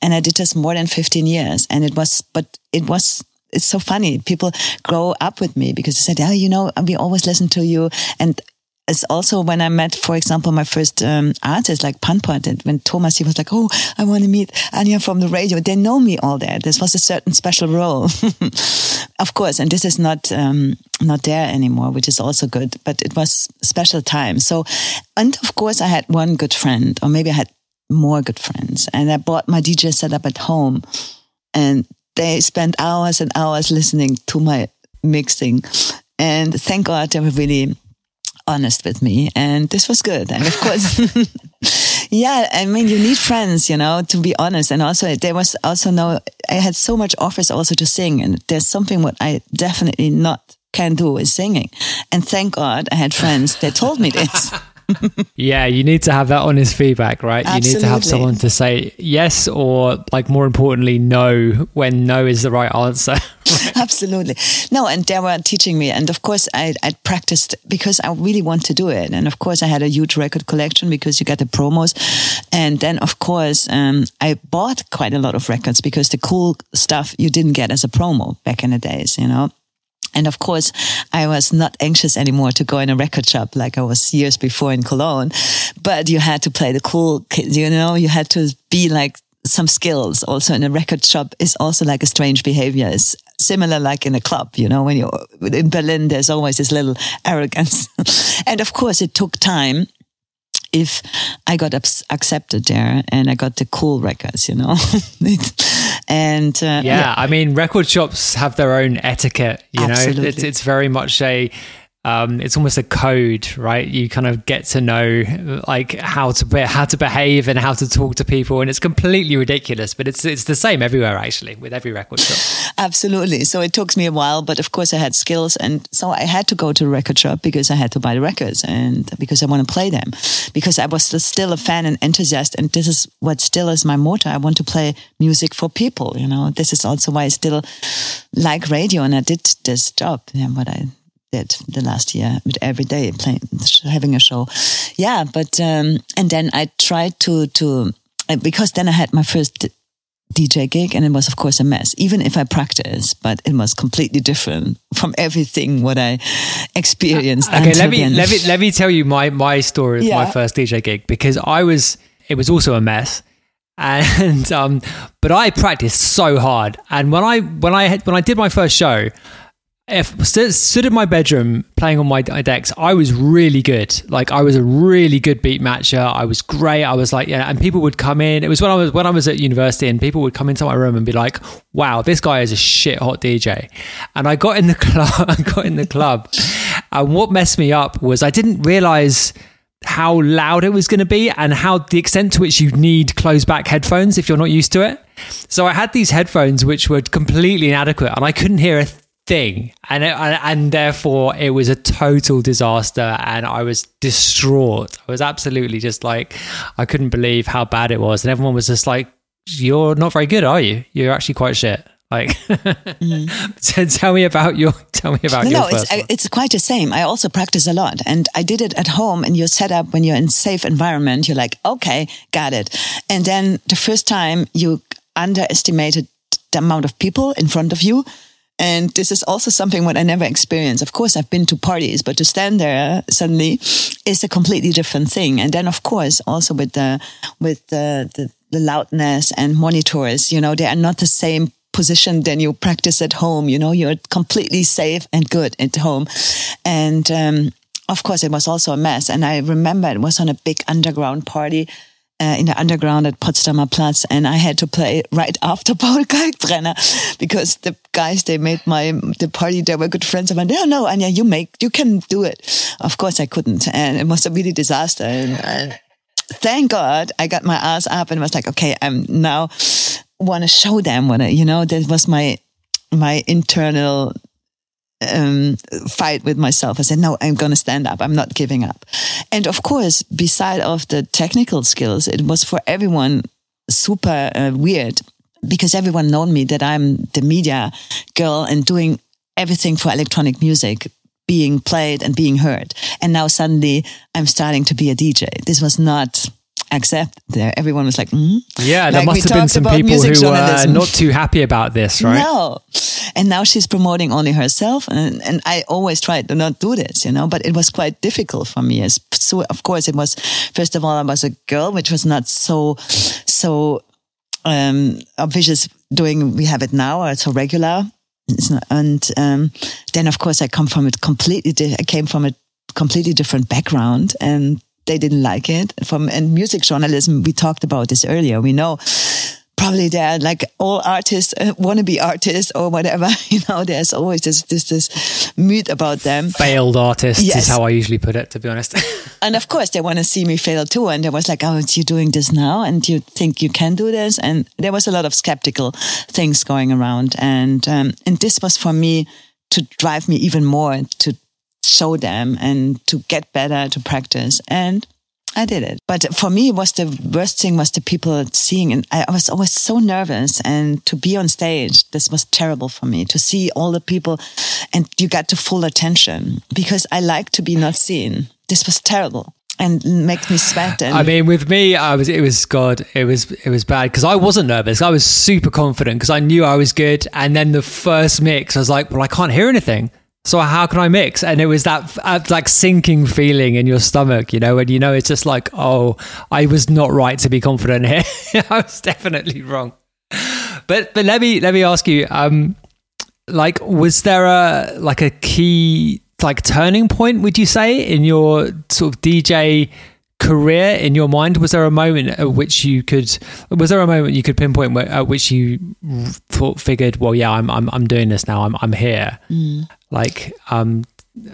Speaker 3: and I did this more than 15 years. And it was, but it was it's so funny. People grow up with me because they said, "Oh, you know, we always listen to you." And it's also when I met, for example, my first um, artist like Panpot, when Thomas, he was like, Oh, I want to meet Anja from the radio. They know me all there. This was a certain special role. of course. And this is not, um, not there anymore, which is also good, but it was special time. So, and of course I had one good friend, or maybe I had more good friends and I bought my DJ setup at home and they spent hours and hours listening to my mixing. And thank God they were really honest with me. And this was good. And of course, yeah, I mean, you need friends, you know, to be honest. And also there was also no, I had so much offers also to sing. And there's something what I definitely not can do is singing. And thank God I had friends that told me this.
Speaker 2: yeah, you need to have that honest feedback, right? Absolutely. You need to have someone to say yes or, like, more importantly, no when no is the right answer.
Speaker 3: Absolutely. No, and they were teaching me. And of course, I, I practiced because I really want to do it. And of course, I had a huge record collection because you get the promos. And then, of course, um, I bought quite a lot of records because the cool stuff you didn't get as a promo back in the days, you know? And of course, I was not anxious anymore to go in a record shop like I was years before in Cologne. But you had to play the cool kids, you know, you had to be like some skills also in a record shop is also like a strange behavior. It's similar like in a club, you know, when you're in Berlin, there's always this little arrogance. and of course, it took time if I got accepted there and I got the cool records, you know. and
Speaker 2: uh, yeah, yeah, I mean, record shops have their own etiquette. You Absolutely. know, it's, it's very much a um, it's almost a code, right? You kind of get to know like how to be, how to behave and how to talk to people, and it's completely ridiculous. But it's it's the same everywhere, actually, with every record shop.
Speaker 3: Absolutely. So it took me a while, but of course I had skills, and so I had to go to record shop because I had to buy the records and because I want to play them, because I was still a fan and enthusiast, and this is what still is my motto. I want to play music for people. You know, this is also why I still like radio, and I did this job. Yeah, what I did the last year with every day playing, having a show. Yeah, but um, and then I tried to to uh, because then I had my first DJ gig and it was of course a mess. Even if I practiced, but it was completely different from everything what I experienced.
Speaker 2: Okay, let me then. let me let me tell you my my story of yeah. my first DJ gig because I was it was also a mess and um but I practiced so hard and when I when I had when I did my first show if stood, in my bedroom playing on my decks, I was really good. Like I was a really good beat matcher. I was great. I was like, yeah, and people would come in. It was when I was when I was at university, and people would come into my room and be like, "Wow, this guy is a shit hot DJ." And I got in the club. I got in the club, and what messed me up was I didn't realize how loud it was going to be and how the extent to which you need closed back headphones if you're not used to it. So I had these headphones which were completely inadequate, and I couldn't hear a thing. And it, and therefore it was a total disaster and I was distraught. I was absolutely just like I couldn't believe how bad it was. And everyone was just like you're not very good are you? You're actually quite shit. Like mm. so tell me about your tell me about no, your no
Speaker 3: it's, it's quite the same. I also practice a lot and I did it at home and you're set up when you're in safe environment you're like okay got it. And then the first time you underestimated the amount of people in front of you and this is also something what I never experienced. Of course, I've been to parties, but to stand there suddenly is a completely different thing. And then, of course, also with the with the, the, the loudness and monitors, you know, they are not the same position than you practice at home. You know, you're completely safe and good at home. And um, of course, it was also a mess. And I remember it was on a big underground party uh, in the underground at Potsdamer Platz, and I had to play right after Paul Kalkbrenner because the guys they made my the party they were good friends. I went, no, no, Anja, you make you can do it. Of course, I couldn't, and it was a really disaster. And, thank God I got my ass up and was like, okay, I'm now want to show them what I, you know, that was my, my internal um, fight with myself. I said, no, I'm going to stand up. I'm not giving up. And of course, beside of the technical skills, it was for everyone super uh, weird because everyone known me that I'm the media girl and doing everything for electronic music being played and being heard. And now suddenly I'm starting to be a DJ. This was not accept there. Everyone was like, mm?
Speaker 2: yeah, there
Speaker 3: like
Speaker 2: must have been some people who were not too happy about this, right?
Speaker 3: No. And now she's promoting only herself. And, and I always tried to not do this, you know, but it was quite difficult for me. So, of course, it was, first of all, I was a girl, which was not so, so, um, obvious doing, we have it now, or so regular. Not, and, um, then of course I come from a completely, di- I came from a completely different background and they didn't like it. From and music journalism, we talked about this earlier. We know probably there like all artists uh, want to be artists or whatever. You know, there's always this this this myth about them.
Speaker 2: Failed artists yes. is how I usually put it, to be honest.
Speaker 3: and of course, they want to see me fail too. And there was like, oh, you're doing this now, and you think you can do this, and there was a lot of skeptical things going around, and um, and this was for me to drive me even more to show them and to get better to practice and I did it. But for me, it was the worst thing was the people seeing, and I was always so nervous. And to be on stage, this was terrible for me to see all the people, and you got the full attention because I like to be not seen. This was terrible and makes me sweat. And
Speaker 2: I mean, with me, I was it was God, it was it was bad because I wasn't nervous. I was super confident because I knew I was good. And then the first mix, I was like, well, I can't hear anything. So how can I mix? And it was that uh, like sinking feeling in your stomach, you know, and you know it's just like, oh, I was not right to be confident here. I was definitely wrong. But but let me let me ask you, um, like, was there a like a key like turning point? Would you say in your sort of DJ career in your mind? Was there a moment at which you could? Was there a moment you could pinpoint where, at which you thought, figured, well, yeah, I'm I'm I'm doing this now. I'm I'm here. Mm. Like, um,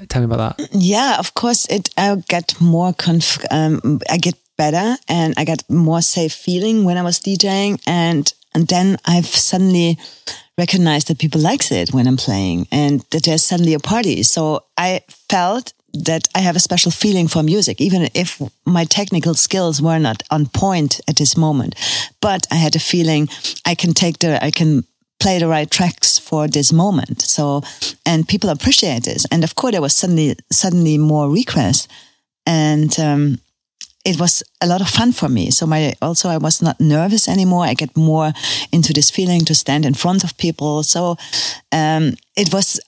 Speaker 2: tell me about that.
Speaker 3: Yeah, of course. It I get more conf. Um, I get better, and I get more safe feeling when I was DJing, and and then I've suddenly recognized that people likes it when I'm playing, and that there's suddenly a party. So I felt that I have a special feeling for music, even if my technical skills were not on point at this moment. But I had a feeling I can take the, I can play the right tracks for this moment. So, and people appreciate this. And of course, there was suddenly, suddenly more requests. And, um, it was a lot of fun for me. So my, also I was not nervous anymore. I get more into this feeling to stand in front of people. So, um, it was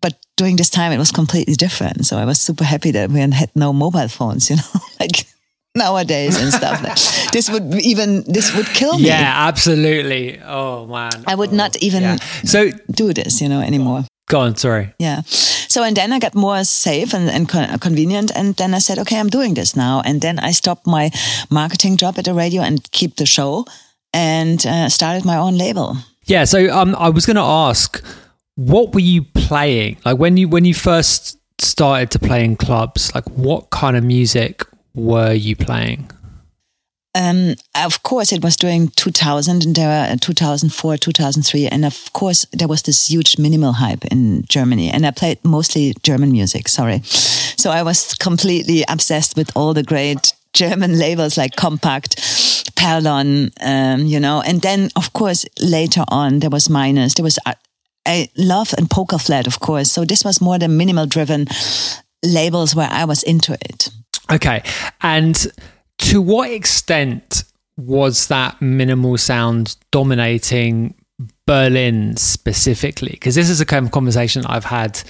Speaker 3: but during this time it was completely different. So I was super happy that we had no mobile phones, you know, like nowadays and stuff. this would even this would kill me.
Speaker 2: Yeah, absolutely. Oh man,
Speaker 3: I would
Speaker 2: oh,
Speaker 3: not even yeah. so do this, you know, anymore.
Speaker 2: Go on, sorry.
Speaker 3: Yeah. So and then I got more safe and, and con- convenient, and then I said, okay, I'm doing this now. And then I stopped my marketing job at the radio and keep the show, and uh, started my own label.
Speaker 2: Yeah. So um, I was going to ask what were you playing? Like when you when you first started to play in clubs, like what kind of music were you playing?
Speaker 3: Um, of course, it was during 2000 and there were uh, 2004, 2003. And of course, there was this huge minimal hype in Germany. And I played mostly German music. Sorry. So I was completely obsessed with all the great German labels like Kompakt, Perlon, um, you know, and then of course later on there was Minus, there was uh, I love and Poker Flat, of course. So this was more the minimal driven labels where I was into it.
Speaker 2: Okay. And to what extent was that minimal sound dominating Berlin specifically? Because this is a kind of conversation I've had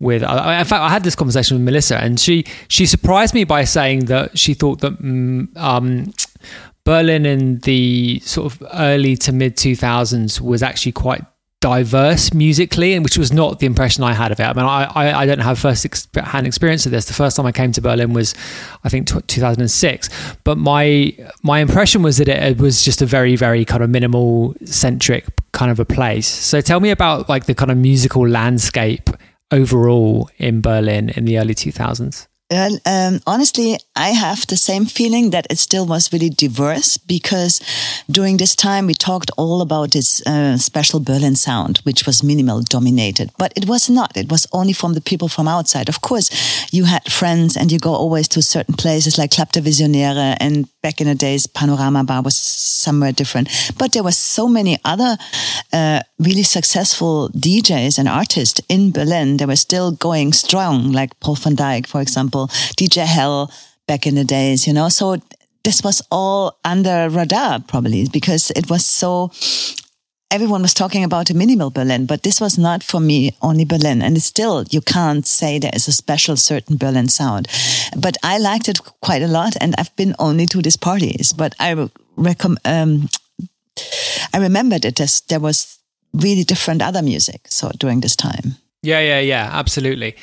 Speaker 2: with in fact I had this conversation with Melissa and she she surprised me by saying that she thought that mm, um, Berlin in the sort of early to mid 2000s was actually quite diverse musically, and which was not the impression I had of it. I mean, I, I, I don't have first hand experience of this. The first time I came to Berlin was, I think, t- 2006. But my my impression was that it, it was just a very, very kind of minimal centric kind of a place. So tell me about like the kind of musical landscape overall in Berlin in the early 2000s.
Speaker 3: Um, honestly, I have the same feeling that it still was really diverse because during this time we talked all about this uh, special Berlin sound, which was minimal dominated, but it was not. It was only from the people from outside. Of course, you had friends and you go always to certain places like Club der Visionäre and back in the days, Panorama Bar was somewhere different. But there were so many other uh, really successful DJs and artists in Berlin. They were still going strong, like Paul van Dyk, for example, DJ Hell back in the days, you know. So this was all under radar probably because it was so everyone was talking about a minimal Berlin, but this was not for me only Berlin. And still, you can't say there is a special certain Berlin sound. But I liked it quite a lot, and I've been only to these parties. But I recommend. Um, I remember that there was really different other music. So during this time.
Speaker 2: Yeah, yeah, yeah, absolutely.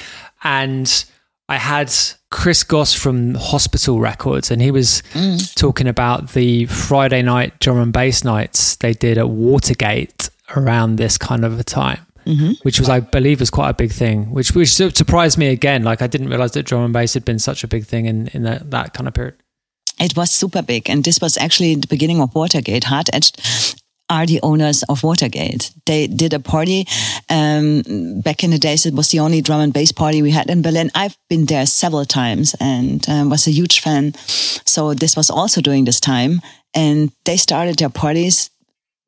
Speaker 2: And I had Chris Goss from Hospital Records, and he was mm. talking about the Friday night drum and bass nights they did at Watergate around this kind of a time. Mm-hmm. Which was, I believe, was quite a big thing. Which which surprised me again. Like I didn't realize that drum and bass had been such a big thing in in that, that kind of period.
Speaker 3: It was super big, and this was actually the beginning of Watergate. Hard Edged are the owners of Watergate. They did a party um, back in the days. It was the only drum and bass party we had in Berlin. I've been there several times and um, was a huge fan. So this was also during this time, and they started their parties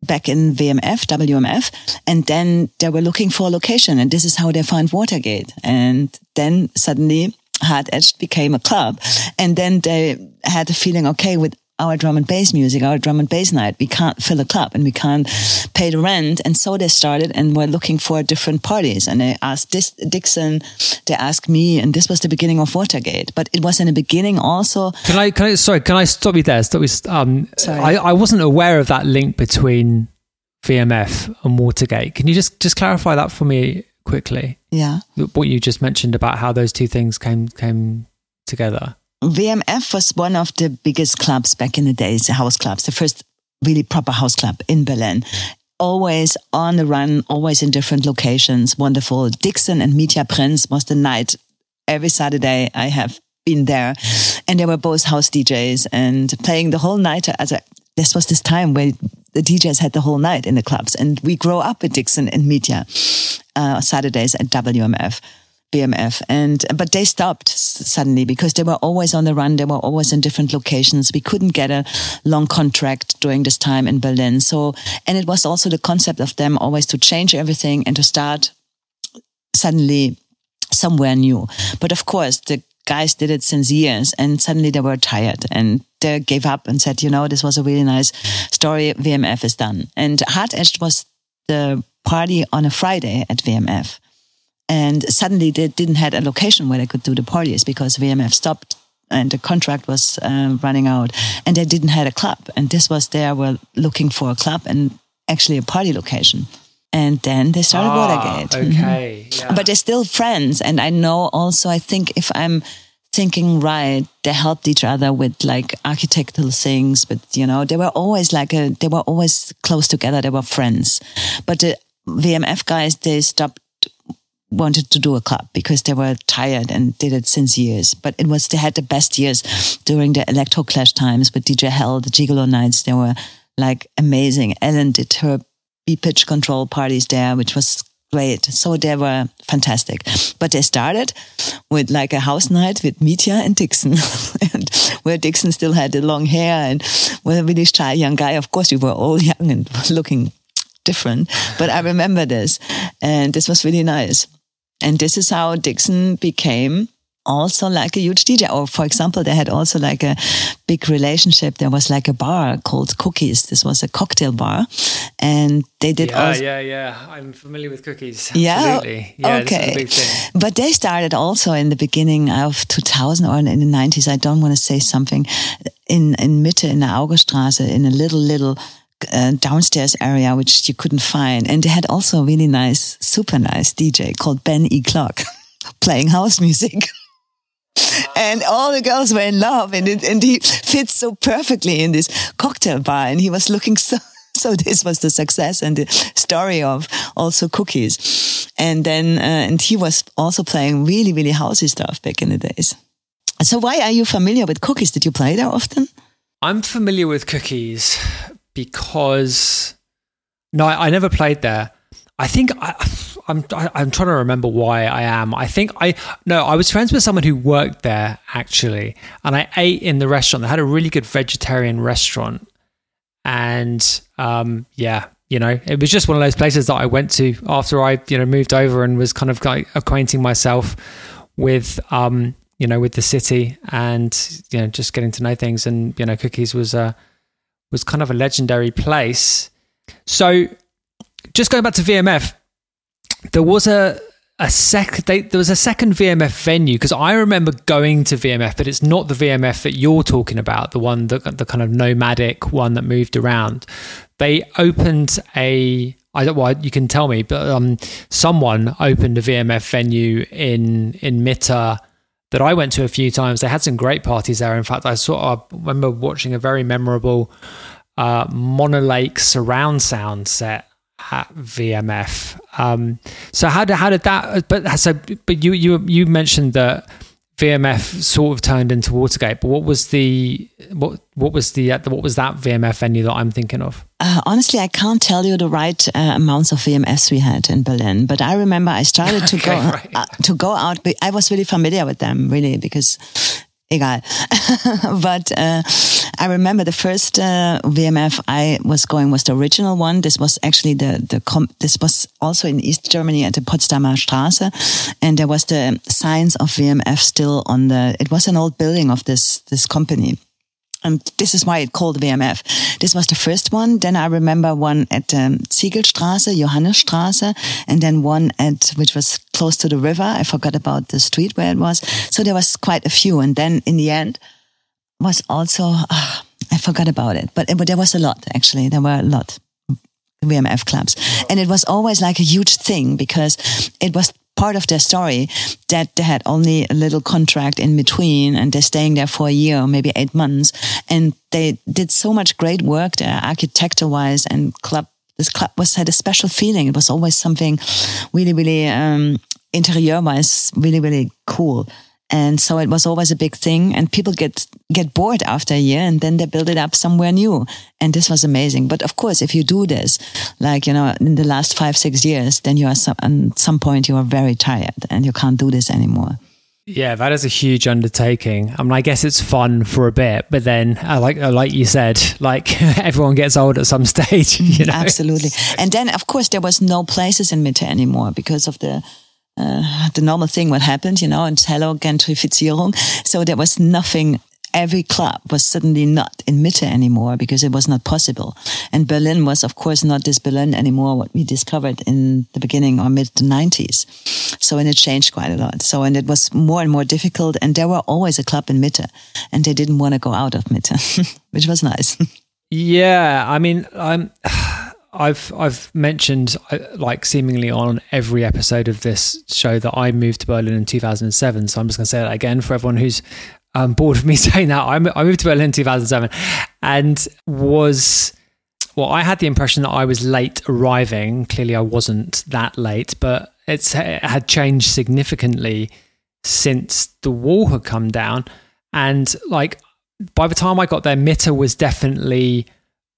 Speaker 3: back in VMF, WMF, and then they were looking for a location, and this is how they found Watergate. And then suddenly Hard Edged became a club. And then they had a feeling, okay, with our drum and bass music, our drum and bass night. We can't fill a club and we can't pay the rent. And so they started and were looking for different parties. And they asked this Dixon, they asked me, and this was the beginning of Watergate. But it was in the beginning also.
Speaker 2: Can I, can I, sorry, can I stop you there? Stop you, um, sorry. I, I wasn't aware of that link between WMF and Watergate. Can you just, just clarify that for me quickly?
Speaker 3: Yeah.
Speaker 2: What you just mentioned about how those two things came, came together.
Speaker 3: WMF was one of the biggest clubs back in the days, the house clubs, the first really proper house club in Berlin. Always on the run, always in different locations. Wonderful. Dixon and Mitja Prinz was the night. Every Saturday I have been there and they were both house DJs and playing the whole night. As a, this was this time where the DJs had the whole night in the clubs and we grow up with Dixon and Mitja, uh, Saturdays at WMF. WMF. And, but they stopped suddenly because they were always on the run. They were always in different locations. We couldn't get a long contract during this time in Berlin. So, and it was also the concept of them always to change everything and to start suddenly somewhere new. But of course, the guys did it since years and suddenly they were tired and they gave up and said, you know, this was a really nice story. WMF is done. And Hard Edged was the party on a Friday at WMF. And suddenly they didn't have a location where they could do the parties because WMF stopped and the contract was uh, running out and they didn't have a club. And this was they were looking for a club and actually a party location. And then they started ah, Watergate.
Speaker 2: Okay. Mm-hmm.
Speaker 3: Yeah. But they're still friends. And I know also, I think if I'm thinking right, they helped each other with like architectural things, but you know, they were always like a, they were always close together. They were friends. But the WMF guys, they stopped wanted to do a club because they were tired and did it since years. But it was, they had the best years during the Electro Clash times with DJ Hell, the Gigolo nights. They were like amazing. Ellen did her BPitch Control parties there, which was great. So they were fantastic. But they started with like a house night with Mitja and Dixon, and where Dixon still had the long hair and was a really shy young guy. Of course, we were all young and looking different, but I remember this and this was really nice. And this is how Dixon became also like a huge DJ. Or for example, they had also like a big relationship. There was like a bar called Cookies. This was a cocktail bar. And they did
Speaker 2: yeah. Yeah, yeah, I'm familiar with Cookies. Absolutely.
Speaker 3: Yeah. yeah okay. But they started also in the beginning of 2000 or in the 90s. I don't want to say something in, in Mitte in the Auguststraße in a little, little uh, downstairs area which you couldn't find. And they had also a really nice, super nice DJ called Ben E. Clark playing house music. and all the girls were in love and, it, and he fits so perfectly in this cocktail bar and he was looking so so this was the success and the story of also cookies and then uh, and he was also playing really really housey stuff back in the days So why are you familiar with cookies? Did you play there often?
Speaker 2: I'm familiar with cookies because no, I, never played there. I think I, I'm I, am i am trying to remember why I am. I think I no, I was friends with someone who worked there actually, and I ate in the restaurant. They had a really good vegetarian restaurant, and um, yeah, you know, it was just one of those places that I went to after I you know moved over and was kind of like acquainting myself with um, you know with the city and you know just getting to know things. And you know, cookies was a was kind of a legendary place. So just going back to WMF, there was a a sec they, there was a second WMF venue because I remember going to WMF, but it's not the WMF that you're talking about, the one that the kind of nomadic one that moved around. They opened a I don't well, you can tell me, but um, someone opened a WMF venue in in Mitte that I went to a few times. They had some great parties there. In fact, I sort of remember watching a very memorable uh, Monolake surround sound set at WMF. Um, so how did how did that? But so but you you you mentioned that WMF sort of turned into Watergate. But what was the what what was the what was that WMF venue that I'm thinking of?
Speaker 3: Uh, honestly, I can't tell you the right uh, amounts of WMFs we had in Berlin, but I remember I started to okay, go right. uh, to go out. I was really familiar with them, really, because egal. but uh, I remember the first uh, WMF I was going was the original one. This was actually the the this was also in East Germany at the Potsdamer Straße, and there was the signs of WMF still on the. It was an old building of this this company. And this is why it called WMF. This was the first one. Then I remember one at um, Ziegelstraße, Johannesstraße, and then one at, which was close to the river. I forgot about the street where it was. So there was quite a few. And then in the end was also, uh, I forgot about it, but, it, but there was a lot actually. There were a lot. WMF clubs. And it was always like a huge thing because it was part of their story that they had only a little contract in between and they're staying there for a year or maybe eight months. And they did so much great work there, architecture wise and club. This club was had a special feeling. It was always something really, really, um, interior wise, really, really cool. And so it was always a big thing and people get, get bored after a year and then they build it up somewhere new. And this was amazing. But of course, if you do this, like, you know, in the last five, six years, then you are some, at some point you are very tired and you can't do this anymore.
Speaker 2: Yeah, that is a huge undertaking. I mean, I guess it's fun for a bit, but then, uh, like uh, like you said, like everyone gets old at some stage. You know?
Speaker 3: Absolutely. And then, of course, there was no places in Mitte anymore because of the uh, the normal thing what happened, you know, and hello gentrifizierung. So there was nothing. Every club was suddenly not in Mitte anymore because it was not possible. And Berlin was, of course, not this Berlin anymore, what we discovered in the beginning or mid 90s. So, and it changed quite a lot. So, and it was more and more difficult. And there were always a club in Mitte and they didn't want to go out of Mitte, which was nice.
Speaker 2: Yeah. I mean, I'm. I've I've mentioned uh, like seemingly on every episode of this show that I moved to Berlin in 2007. So I'm just going to say that again for everyone who's um, bored of me saying that. I, moved to Berlin in 2007 and was well, I had the impression that I was late arriving. Clearly, I wasn't that late, but it's it had changed significantly since the wall had come down. And like by the time I got there, Mitte was definitely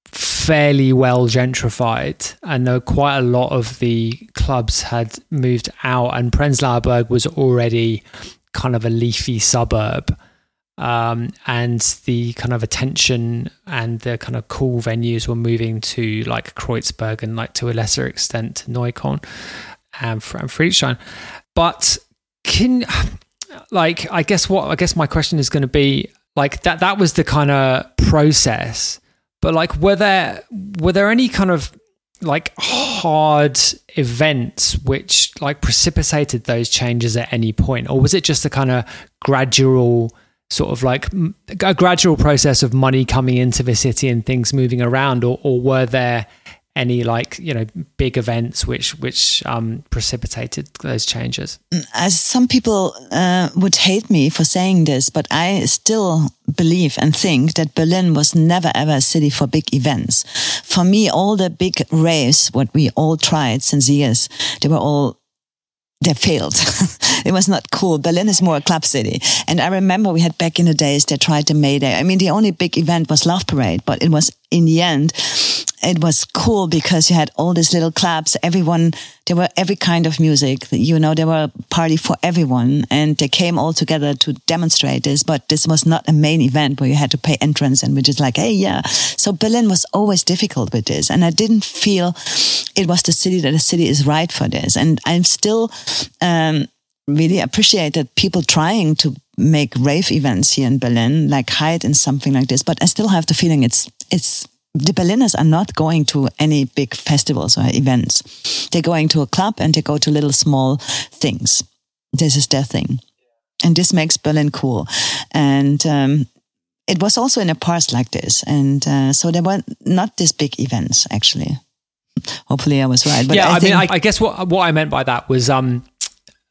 Speaker 2: fairly well gentrified, and there quite a lot of the clubs had moved out, and Prenzlauer Berg was already kind of a leafy suburb. Um, and the kind of attention and the kind of cool venues were moving to like Kreuzberg and like to a lesser extent Neukölln and, and Friedrichshain. But can like I guess what I guess my question is going to be like that that was the kind of process but like, were there were there any kind of like hard events which like precipitated those changes at any point, or was it just a kind of gradual? Sort of like a gradual process of money coming into the city and things moving around or, or were there any like you know big events which which um, precipitated those changes?
Speaker 3: As some people uh, would hate me for saying this, but I still believe and think that Berlin was never ever a city for big events. For me, all the big raves, what we all tried since years, they were all they failed. it was not cool. Berlin is more a club city. And I remember we had back in the days, they tried the Mayday. I mean, the only big event was Love Parade, but it was in the end, it was cool because you had all these little clubs. Everyone, there were every kind of music. You know, there were a party for everyone and they came all together to demonstrate this, but this was not a main event where you had to pay entrance and we're just like, Hey, yeah. So Berlin was always difficult with this. And I didn't feel it was the city that the city is right for this. And I'm still, um, really appreciated people trying to make rave events here in Berlin, like Hyte and something like this. But I still have the feeling it's it's the Berliners are not going to any big festivals or events. They're going to a club and they go to little small things. This is their thing. And this makes Berlin cool. And um, it was also in a parts like this. And uh, so there were not these big events, actually. Hopefully I was right.
Speaker 2: But yeah, I, I mean, I, I, guess what, what I meant by that was um,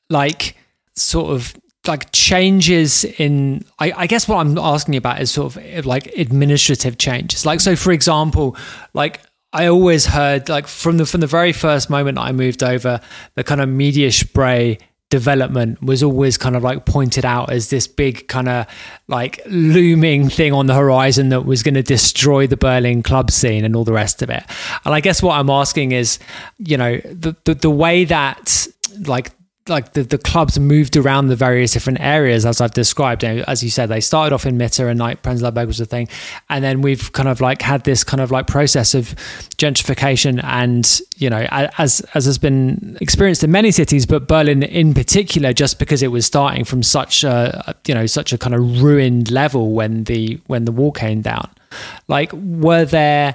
Speaker 2: like sort of like changes in I, I, guess what i'm asking about is sort of like administrative changes like so for example like i always heard like from the from the very first moment i moved over the kind of Mediaspree development was always kind of like pointed out as this big kind of like looming thing on the horizon that was going to destroy the Berlin club scene and all the rest of it. And I guess what I'm asking is, you know, the the, the way that like like the, the clubs moved around the various different areas as I've described. And as you said, they started off in Mitte and like Prenzlauer Berg was a thing. And then we've kind of like had this kind of like process of gentrification and, you know, as, as has been experienced in many cities, but Berlin in particular, just because it was starting from such a, you know, such a kind of ruined level when the, when the wall came down. Like, were there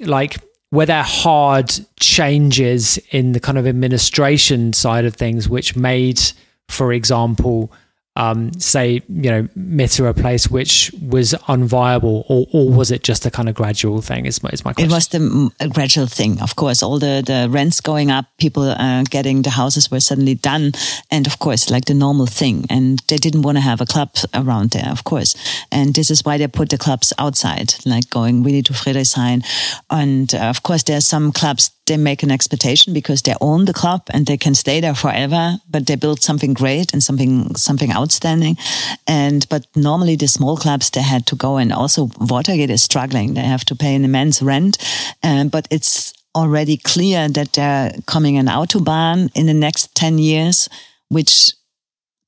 Speaker 2: like were there hard changes in the kind of administration side of things which made for example um, say, you know, Mitte a place which was unviable, or, or was it just a kind of gradual thing? Is my, is my question.
Speaker 3: It was the gradual thing. Of course, all the, the rents going up, people uh, getting the houses were suddenly done. And of course, like the normal thing. And they didn't want to have a club around there, of course. And this is why they put the clubs outside, like going really to Friedrichshain. And uh, of course, there are some clubs they make an expectation because they own the club and they can stay there forever, but they build something great and something, something outstanding. And, but normally the small clubs, they had to go and also Watergate is struggling. They have to pay an immense rent. Um, but it's already clear that they're coming an autobahn in the next 10 years, which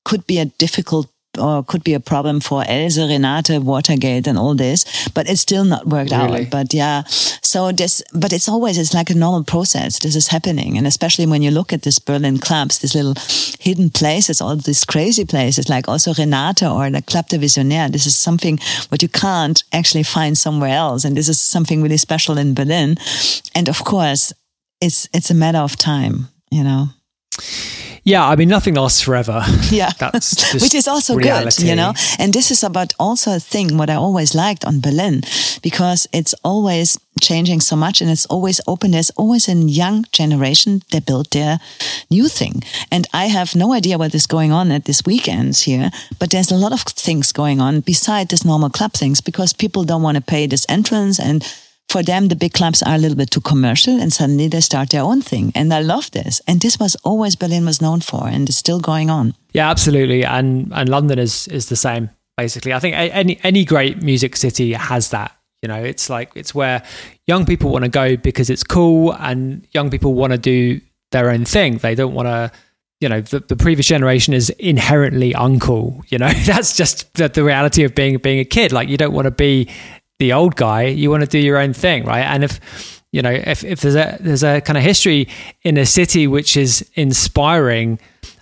Speaker 3: could be a difficult or could be a problem for Else, Renate, Watergate, and all this, but it's still not worked really? out. But yeah, so this, but it's always, it's like a normal process. This is happening. And especially when you look at these Berlin clubs, these little hidden places, all these crazy places, like also Renate or the Club der Visionäre, this is something what you can't actually find somewhere else. And this is something really special in Berlin. And of course, it's, it's a matter of time, you know.
Speaker 2: Yeah, I mean, nothing lasts forever.
Speaker 3: Yeah. That's Which is also reality. good, you know? And this is about also a thing, what I always liked on Berlin, because it's always changing so much and it's always open. There's always a young generation that built their new thing. And I have no idea what is going on at this weekends here, but there's a lot of things going on beside this normal club things because people don't want to pay this entrance and for them, the big clubs are a little bit too commercial and suddenly they start their own thing. And I love this. And this was always Berlin was known for and it's still going on.
Speaker 2: Yeah, absolutely. And, and London is, is the same, basically. I think any, any great music city has that. You know, it's like, it's where young people want to go because it's cool and young people want to do their own thing. They don't want to, you know, the, the previous generation is inherently uncool. You know, that's just the, the reality of being, being a kid. Like you don't want to be the old guy. You want to do your own thing, right? And if you know, if, if there's a there's a kind of history in a city which is inspiring,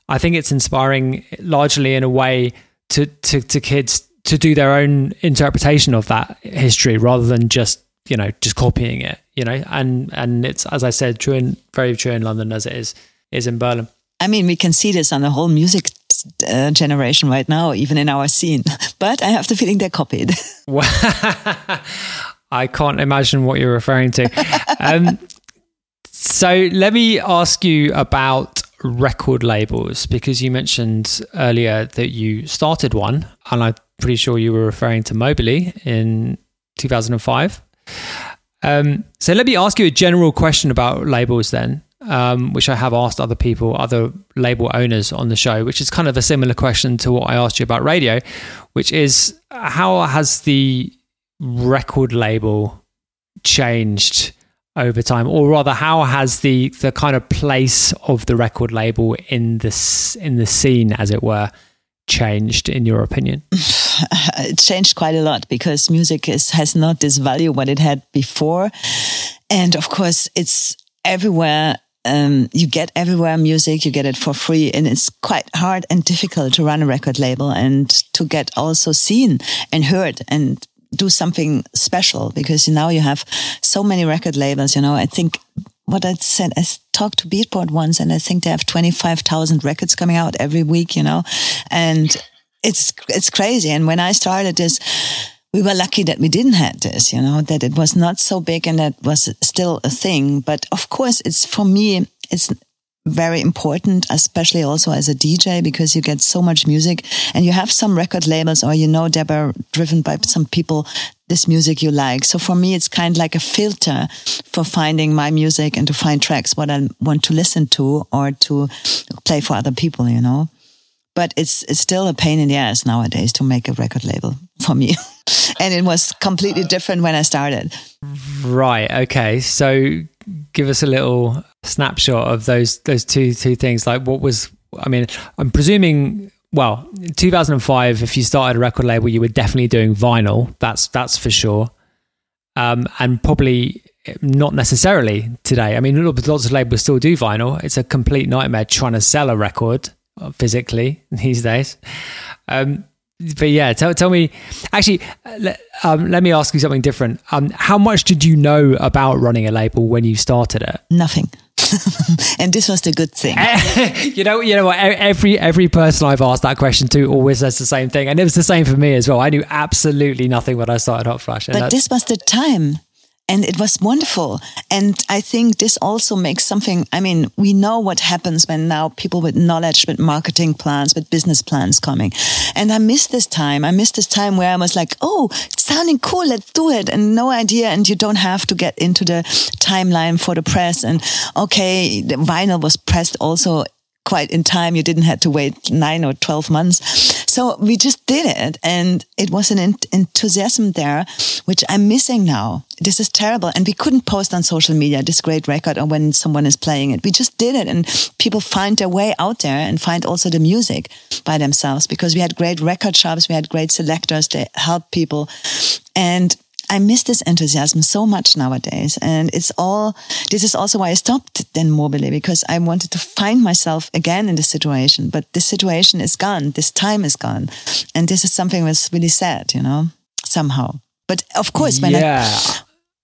Speaker 2: I think it's inspiring largely in a way to to, to kids to do their own interpretation of that history rather than just you know just copying it. You know, and and it's as I said, true and very true in London as it is is in Berlin.
Speaker 3: I mean, we can see this on the whole music uh, generation right now, even in our scene. But I have the feeling they're copied.
Speaker 2: I can't imagine what you're referring to. Um, so let me ask you about record labels because you mentioned earlier that you started one, and I'm pretty sure you were referring to Mobilee in 2005. Um, so let me ask you a general question about labels then. Um, which I have asked other people, other label owners on the show, which is kind of a similar question to what I asked you about radio, which is how has the record label changed over time, or rather, how has the the kind of place of the record label in this in the scene, as it were, changed in your opinion?
Speaker 3: it changed quite a lot because music is, has not this value what it had before, and of course, it's everywhere um, you get everywhere music, you get it for free, and it's quite hard and difficult to run a record label and to get also seen and heard and do something special because now you have so many record labels. You know, I think what I said, I talked to Beatport once, and I think they have twenty five thousand records coming out every week. You know, and it's it's crazy. And when I started this we were lucky that we didn't have this, you know, that it was not so big and that was still a thing. But of course, it's for me, it's very important, especially also as a DJ, because you get so much music and you have some record labels or, you know, they were driven by some people, this music you like. So for me, it's kind of like a filter for finding my music and to find tracks, what I want to listen to or to play for other people, you know but it's it's still a pain in the ass nowadays to make a record label for me. and it was completely different when I started.
Speaker 2: Right. Okay. So give us a little snapshot of those those two two things. Like what was I mean, I'm presuming well, 2005 if you started a record label you were definitely doing vinyl. That's that's for sure. Um, and probably not necessarily today. I mean, lots of labels still do vinyl. It's a complete nightmare trying to sell a record physically these days. Um, but yeah, tell tell me. Actually, let, um, let me ask you something different. Um, how much did you know about running a label when you started it?
Speaker 3: Nothing. and this was the good thing.
Speaker 2: you know, you know what? Every every person I've asked that question to always says the same thing, and it was the same for me as well. I knew absolutely nothing when I started Hotflush.
Speaker 3: But this was the time and it was wonderful. And I think this also makes something, I mean, we know what happens when now people with knowledge, with marketing plans, with business plans coming. And I miss this time. I miss this time where I was like, oh, sounding cool. Let's do it. And no idea. And you don't have to get into the timeline for the press. And okay, the vinyl was pressed also quite in time. You didn't have to wait nine or 12 months. So we just did it. And it was an enthusiasm there, which I'm missing now. This is terrible. And we couldn't post on social media this great record or when someone is playing it. We just did it and people find their way out there and find also the music by themselves because we had great record shops. We had great selectors. They helped people. And I miss this enthusiasm so much nowadays. And it's all, this is also why I stopped then Mobilee because I wanted to find myself again in this situation. But this situation is gone. This time is gone. And this is something that's really sad, you know, somehow. But of course, when
Speaker 2: yeah.
Speaker 3: I,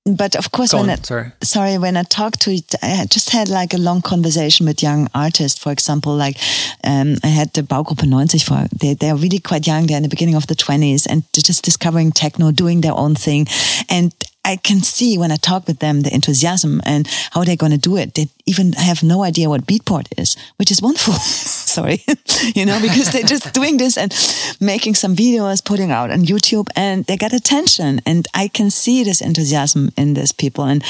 Speaker 3: but of course, when I,
Speaker 2: sorry.
Speaker 3: sorry, when I talked to it, I just had like a long conversation with young artists. For example, like um, I had the Baugruppe 90 for, they, they're really quite young. They're in the beginning of the 20s and just discovering techno, doing their own thing. And I can see when I talk with them the enthusiasm and how they're going to do it. They even have no idea what Beatport is, which is wonderful. Sorry, you know, because they're just doing this and making some videos, putting out on YouTube, and they get attention. And I can see this enthusiasm in these people. And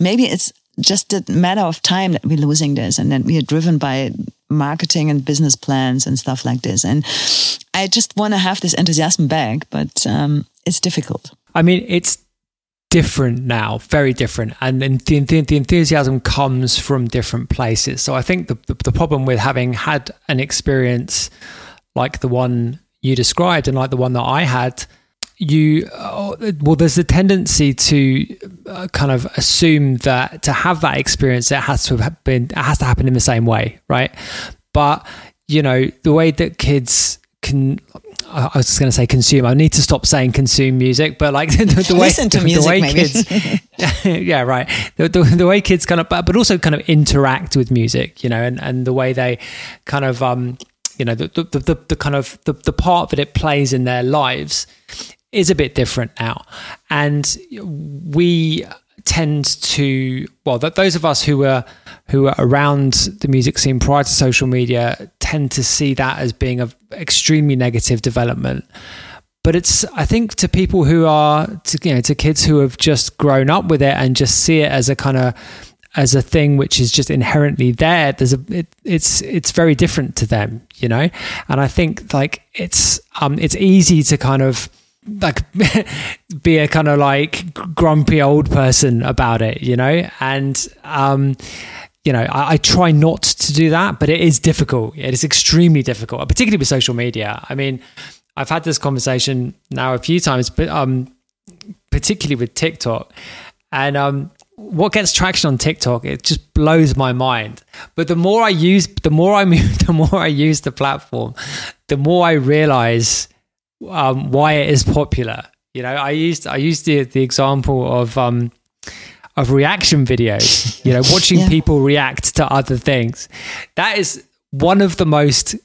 Speaker 3: maybe it's just a matter of time that we're losing this, and that we are driven by marketing and business plans and stuff like this. And I just want to have this enthusiasm back, but um, it's difficult.
Speaker 2: I mean, it's different now, very different, and the, the, the, enthusiasm comes from different places. So I think the, the, the problem with having had an experience like the one you described and like the one that I had, you uh, well, there's a tendency to uh, kind of assume that to have that experience, it has to have been, it has to happen in the same way, right? But you know, the way that kids can I was just going to say consume. I need to stop saying consume music, but like the, the way
Speaker 3: listen to music,
Speaker 2: the way
Speaker 3: maybe.
Speaker 2: kids, yeah, right. The, the, the, way kids kind of, but, but also kind of interact with music, you know, and, and the way they kind of, um, you know, the the, the, the kind of the, the part that it plays in their lives is a bit different now, and we tend to well that those of us who were who were around the music scene prior to social media tend to see that as being an extremely negative development. But it's i think to people who are to, you know to kids who have just grown up with it and just see it as a kind of as a thing which is just inherently there there's a it, it's it's very different to them you know? And i think like it's um it's easy to kind of like be a kind of like grumpy old person about it you know? And um you know I, I try not to do that but it is difficult. It is extremely difficult particularly with social media. I mean i've had this conversation now a few times but um particularly with tiktok. And um what gets traction on TikTok, it just blows my mind. But the more I use, the more I move, the more I use the platform, the more I realize um, why it is popular. You know, I used I used the the example of um, of reaction videos. You know, watching yeah. people react to other things. That is one of the most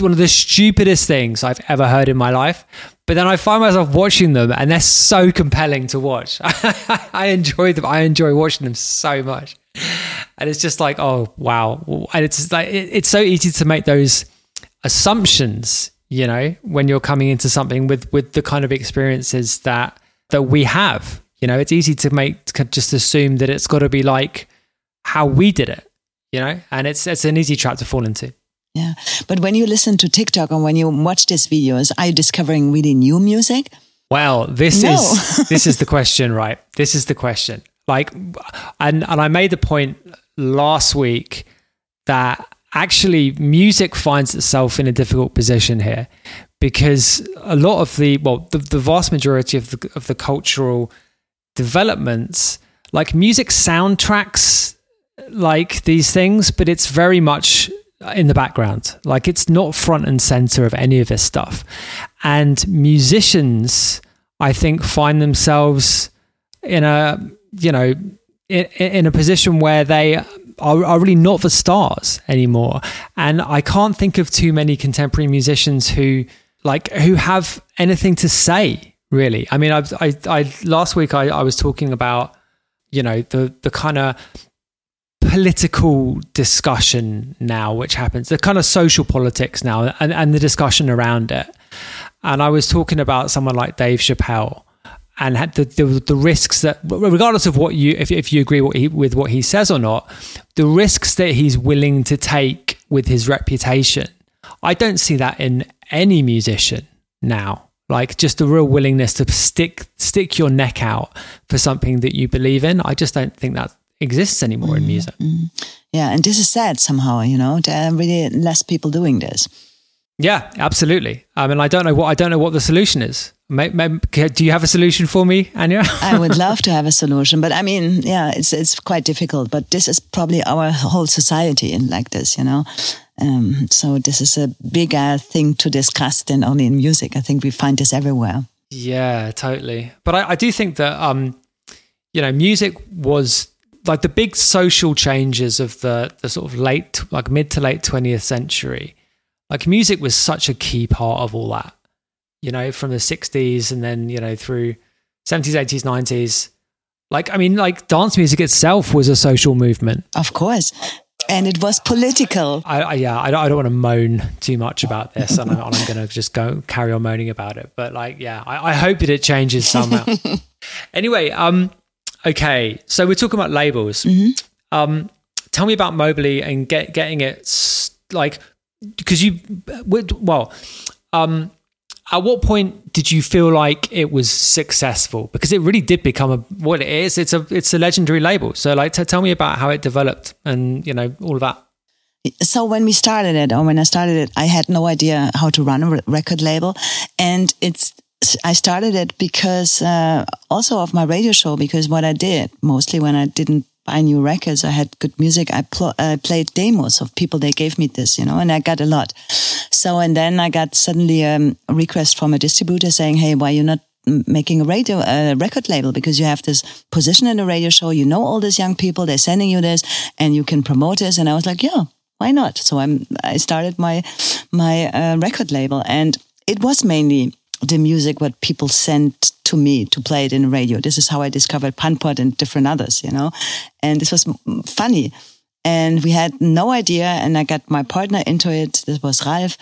Speaker 2: one of the stupidest things I've ever heard in my life. But then I find myself watching them, and they're so compelling to watch. I enjoy them. I enjoy watching them so much, and it's just like, oh wow! And it's like it, it's so easy to make those assumptions, you know, when you're coming into something with with the kind of experiences that that we have. You know, it's easy to make to just assume that it's got to be like how we did it, you know, and it's it's an easy trap to fall into.
Speaker 3: Yeah. But when you listen to TikTok and when you watch these videos, are you discovering really new music?
Speaker 2: Well, this no. is this is the question, right? This is the question. Like and and I made the point last week that actually music finds itself in a difficult position here because a lot of the well the, the vast majority of the of the cultural developments like music soundtracks like these things but it's very much in the background. Like it's not front and center of any of this stuff. And musicians, I think, find themselves in a, you know, in, in a position where they are, are, really not the stars anymore. And I can't think of too many contemporary musicians who like who have anything to say really. I mean, I've, I, I last week I, I was talking about, you know, the the kind of political discussion now, which happens, the kind of social politics now and, and the discussion around it. And I was talking about someone like Dave Chappelle and had the, the, the risks that, regardless of what you, if, if you agree what he, with what he says or not, the risks that he's willing to take with his reputation. I don't see that in any musician now like just a real willingness to stick stick your neck out for something that you believe in i just don't think that exists anymore mm, in music. Mm.
Speaker 3: Yeah, and this is sad somehow. You know, there are really less people doing this.
Speaker 2: Yeah, absolutely. I mean, I don't know what I don't know what the solution is. do you have a solution for me, Anja?
Speaker 3: I would love to have a solution, but I mean, yeah, it's it's quite difficult. But this is probably our whole society in like this, you know. Um, so this is a bigger thing to discuss than only in music. I think we find this everywhere.
Speaker 2: Yeah, totally. But I, I do think that um, you know, music was like the big social changes of the the sort of late like mid to late 20th century like music was such a key part of all that you know from the 60s and then you know through 70s 80s 90s like i mean like dance music itself was a social movement.
Speaker 3: Of course. And it was political.
Speaker 2: I, I yeah I don't, I don't want to moan too much about this and, I, am going to just go carry on moaning about it but like yeah I, I hope that it changes somehow. Anyway um Okay, so we're talking about labels. Mm-hmm. Um, tell me about Mobilee and get, getting it like because you well, um, at what point did you feel like it was successful? Because it really did become a what it is. It's a it's a legendary label. So like, t- tell me about how it developed and you know all of that.
Speaker 3: So when we started it, or when I started it, I had no idea how to run a record label, and it's I started it because uh, also of my radio show because what I did mostly when I didn't buy new records, I had good music. I, pl- I played demos of people. They gave me this, you know, and I got a lot. So and then I got suddenly um, a request from a distributor saying, "Hey, why you not making a radio a record label? Because you have this position in the radio show. You know all these young people. They're sending you this and you can promote this. And i was like yeah why not? So i'm i started my my uh, record label. And it was mainly the music what people sent to me to play it in radio. This is how I discovered Pan-Pot and different others, you know. And this was funny. And we had no idea. And I got my partner into it. This was Ralph.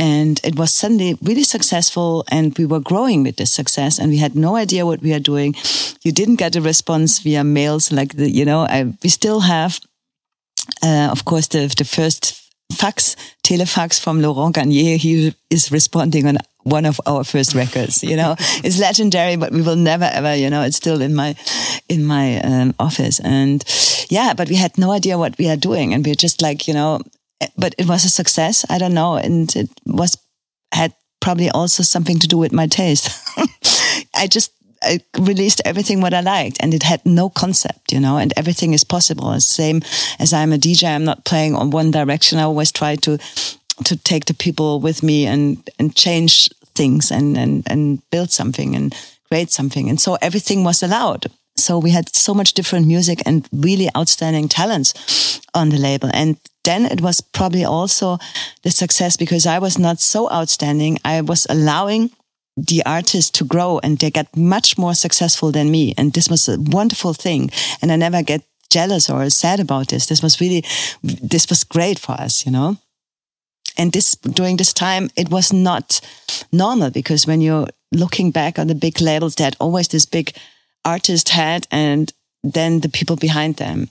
Speaker 3: And it was suddenly really successful and we were growing with this success and we had no idea what we are doing. You didn't get a response via mails like the, you know, I, we still have, uh, of course, the, the first fax, telefax from Laurent Garnier. He is responding on one of our first records. You know, it's legendary, but we will never ever. You know, it's still in my in my um, office, and yeah, but we had no idea what we are doing, and we are just like you know, but it was a success. I don't know, and it was had probably also something to do with my taste. I just I released everything what I liked and it had no concept, you know, and everything is possible. Same as I'm a DJ, I'm not playing on one direction. I always try to, to take the people with me and, and change things and, and, and build something and create something. And so everything was allowed. So we had so much different music and really outstanding talents on the label. And then it was probably also the success because I was not so outstanding. I was allowing the artists to grow and they got much more successful than me. And this was a wonderful thing. And I never get jealous or sad about this. This was really, this was great for us, you know? And this, during this time, it was not normal because when you're looking back on the big labels, they had always this big artist head and then the people behind them.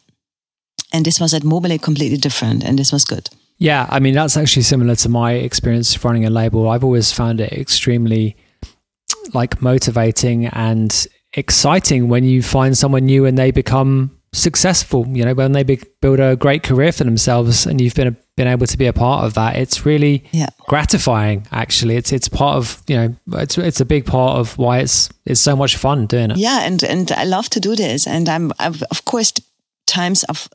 Speaker 3: And this was at Mobilee completely different and this was good.
Speaker 2: Yeah, I mean, that's actually similar to my experience running a label. I've always found it extremely like motivating and exciting when you find someone new and they become successful you know when they be- build a great career for themselves and you've been a, been able to be a part of that it's really
Speaker 3: yeah.
Speaker 2: gratifying actually it's it's part of you know it's it's a big part of why it's it's so much fun doing it
Speaker 3: yeah and and I love to do this and I'm I've, of course times of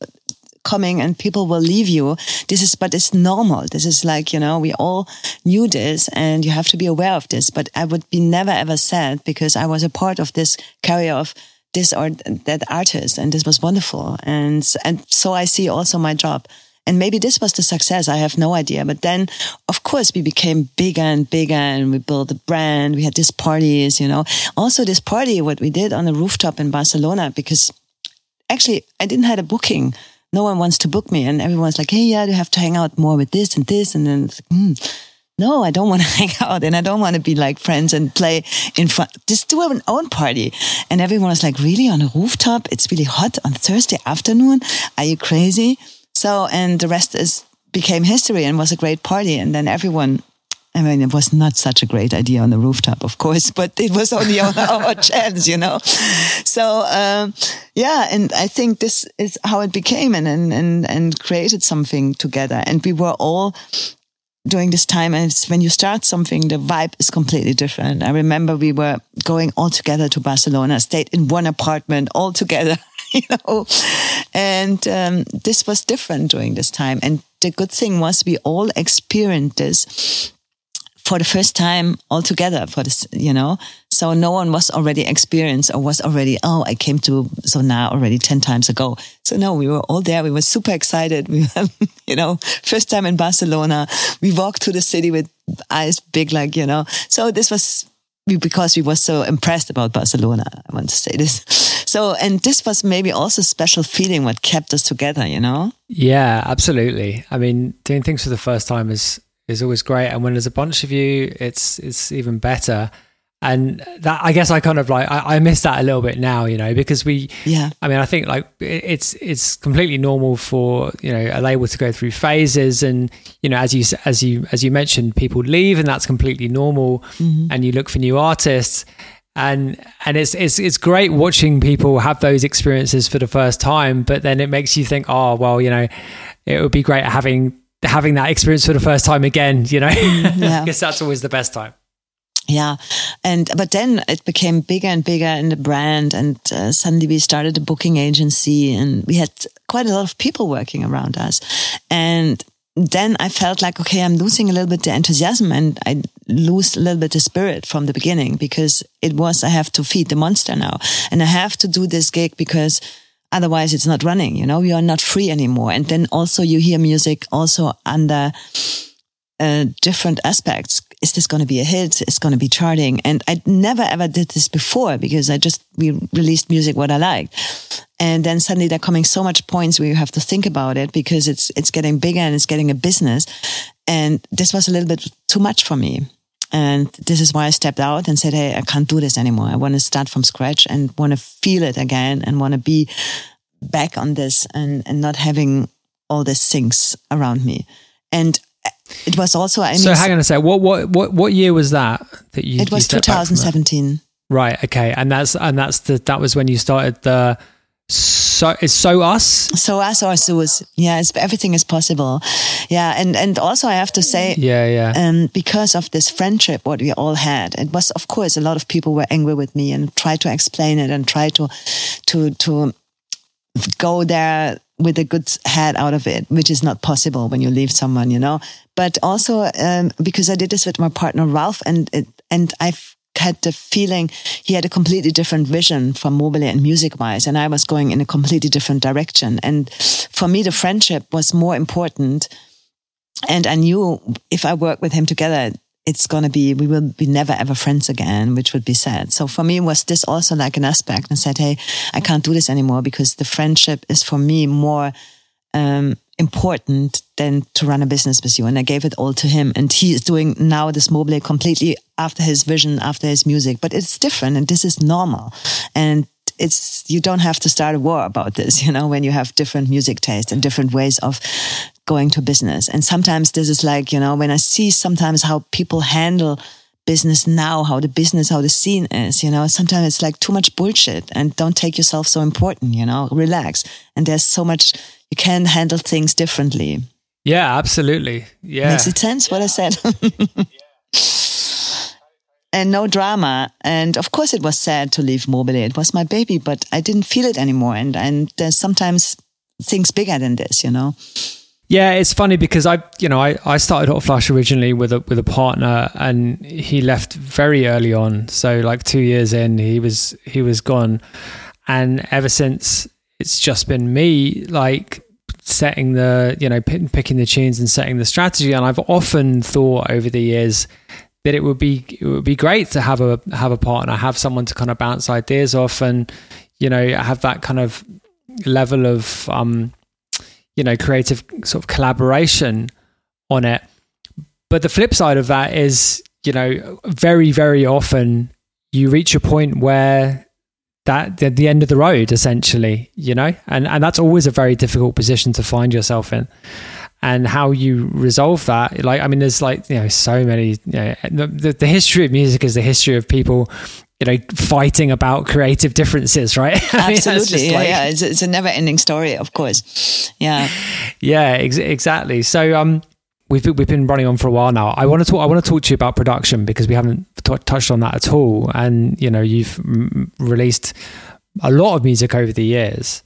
Speaker 3: coming and people will leave you. This is, but it's normal. This is like, you know, we all knew this and you have to be aware of this. But I would be never ever sad because I was a part of this career of this or that artist and this was wonderful. And, and so I see also my job. And maybe this was the success. I have no idea. But then, of course, we became bigger and bigger and we built a brand. We had these parties, you know, also this party, what we did on the rooftop in Barcelona, because actually I didn't have a booking no one wants to book me. And everyone's like, hey, yeah, you have to hang out more with this and this. And then like, hmm, no, I don't want to hang out and I don't want to be like friends and play in front. Just do an own party. And everyone was like, really on a rooftop? It's really hot on Thursday afternoon. Are you crazy? So, and the rest is became history and was a great party. And then everyone I mean, it was not such a great idea on the rooftop, of course, but it was only on our chance, you know. So um, yeah, and I think this is how it became, and and and created something together. And we were all during this time, and when you start something, the vibe is completely different. I remember we were going all together to Barcelona, stayed in one apartment all together. You know, and um, this was different during this time. And the good thing was we all experienced this for the first time all together for this, you know. So no one was already experienced or was already, oh, I came to so now already 10 times ago. So no, we were all there. We were super excited. We were, you know, first time in Barcelona. We walked to the city with eyes big, like, you know. So this was because we were so impressed about Barcelona. I want to say this. So, and this was maybe also special feeling what kept us together, you know?
Speaker 2: Yeah, absolutely. I mean, doing things for the first time is is always great. And when there's a bunch of you, it's it's even better. And that I guess I kind of like I, I miss that a little bit now, you know, because we
Speaker 3: yeah.
Speaker 2: I mean, I think like it's it's completely normal for you know a label to go through phases, and you know as you as you as you mentioned, people leave, and that's completely normal. Mm-hmm. And you look for new artists, and and it's it's it's great watching people have those experiences for the first time but then it makes you think oh well you know it would be great having having that experience for the first time again, you know, yeah. because that's always the best time.
Speaker 3: Yeah. And, but then it became bigger and bigger in the brand. And uh, suddenly we started a booking agency and we had quite a lot of people working around us. And then I felt like, okay, I'm losing a little bit the enthusiasm and I lose a little bit the spirit from the beginning because it was, I have to feed the monster now and I have to do this gig because Otherwise, it's not running. You know, we are not free anymore. And then also you hear music also under uh, different aspects. Is this going to be a hit? It's going to be charting. And I never ever did this before because I just, we released music what I liked. And then suddenly there are coming so much points where you have to think about it because it's, it's getting bigger and it's getting a business. And this was a little bit too much for me. And this is why I stepped out and said, Hey, I can't do this anymore. I want to start from scratch and want to feel it again and want to be back on this and, and not having all these things around me. And it was also, I mean, so
Speaker 2: hang on a sec. What, what, what, what year was that that you,
Speaker 3: it was
Speaker 2: you stepped back from that?
Speaker 3: 2017.
Speaker 2: Right. Okay. And that's, and that's the, that was when you started the, so it's so us.
Speaker 3: So us or Sus. Yeah, it's, everything is possible. Yeah. And, and also I have to say,
Speaker 2: Yeah. Yeah.
Speaker 3: um, because of this friendship, what we all had, it was, of course, a lot of people were angry with me and tried to explain it and try to, to, to go there with a good head out of it, which is not possible when you leave someone, you know. But also um, because I did this with my partner Ralph, and it, and I've had the feeling he had a completely different vision for Mobilee and music wise, and I was going in a completely different direction. And for me, the friendship was more important. And I knew if I work with him together, it's going to be, we will be never ever friends again, which would be sad. So for me, was this also like an aspect and said, Hey, I can't do this anymore because the friendship is for me more, um, important than to run a business with you. And I gave it all to him. And he is doing now this Mobilee completely after his vision, after his music, but it's different and this is normal. And it's, you don't have to start a war about this, you know, when you have different music tastes and different ways of going to business. And sometimes this is like, you know, when I see sometimes how people handle business now, how the business, how the scene is, you know, sometimes it's like too much bullshit and don't take yourself so important, you know, relax. And there's so much, you can handle things differently.
Speaker 2: Yeah, absolutely. Yeah.
Speaker 3: Makes it sense what I said? and no drama. And of course it was sad to leave Mobilee. It was my baby, but I didn't feel it anymore. And, and there's sometimes things bigger than this, you know?
Speaker 2: Yeah, it's funny because I, you know, I, I started Hotflush originally with a with a partner, and he left very early on. So like two years in, he was he was gone, and ever since it's just been me like setting the you know p- picking the tunes and setting the strategy. And I've often thought over the years that it would be it would be great to have a have a partner, have someone to kind of bounce ideas off, and you know have that kind of level of um you know creative sort of collaboration on it. But the flip side of that is you know very very often you reach a point where that the, end of the road essentially you know? And and that's always a very difficult position to find yourself in. And how you resolve that like i mean there's like you know so many you know the, the history of music is the history of people you know fighting about creative differences right?
Speaker 3: I mean, absolutely. yeah, like, yeah. It's, it's, a never ending story of course. Yeah.
Speaker 2: Yeah ex- exactly. So um we've we've been running on for a while now. I want to talk i want to talk to you about production because we haven't t- touched on that at all. And you know you've m- released a lot of music over the years.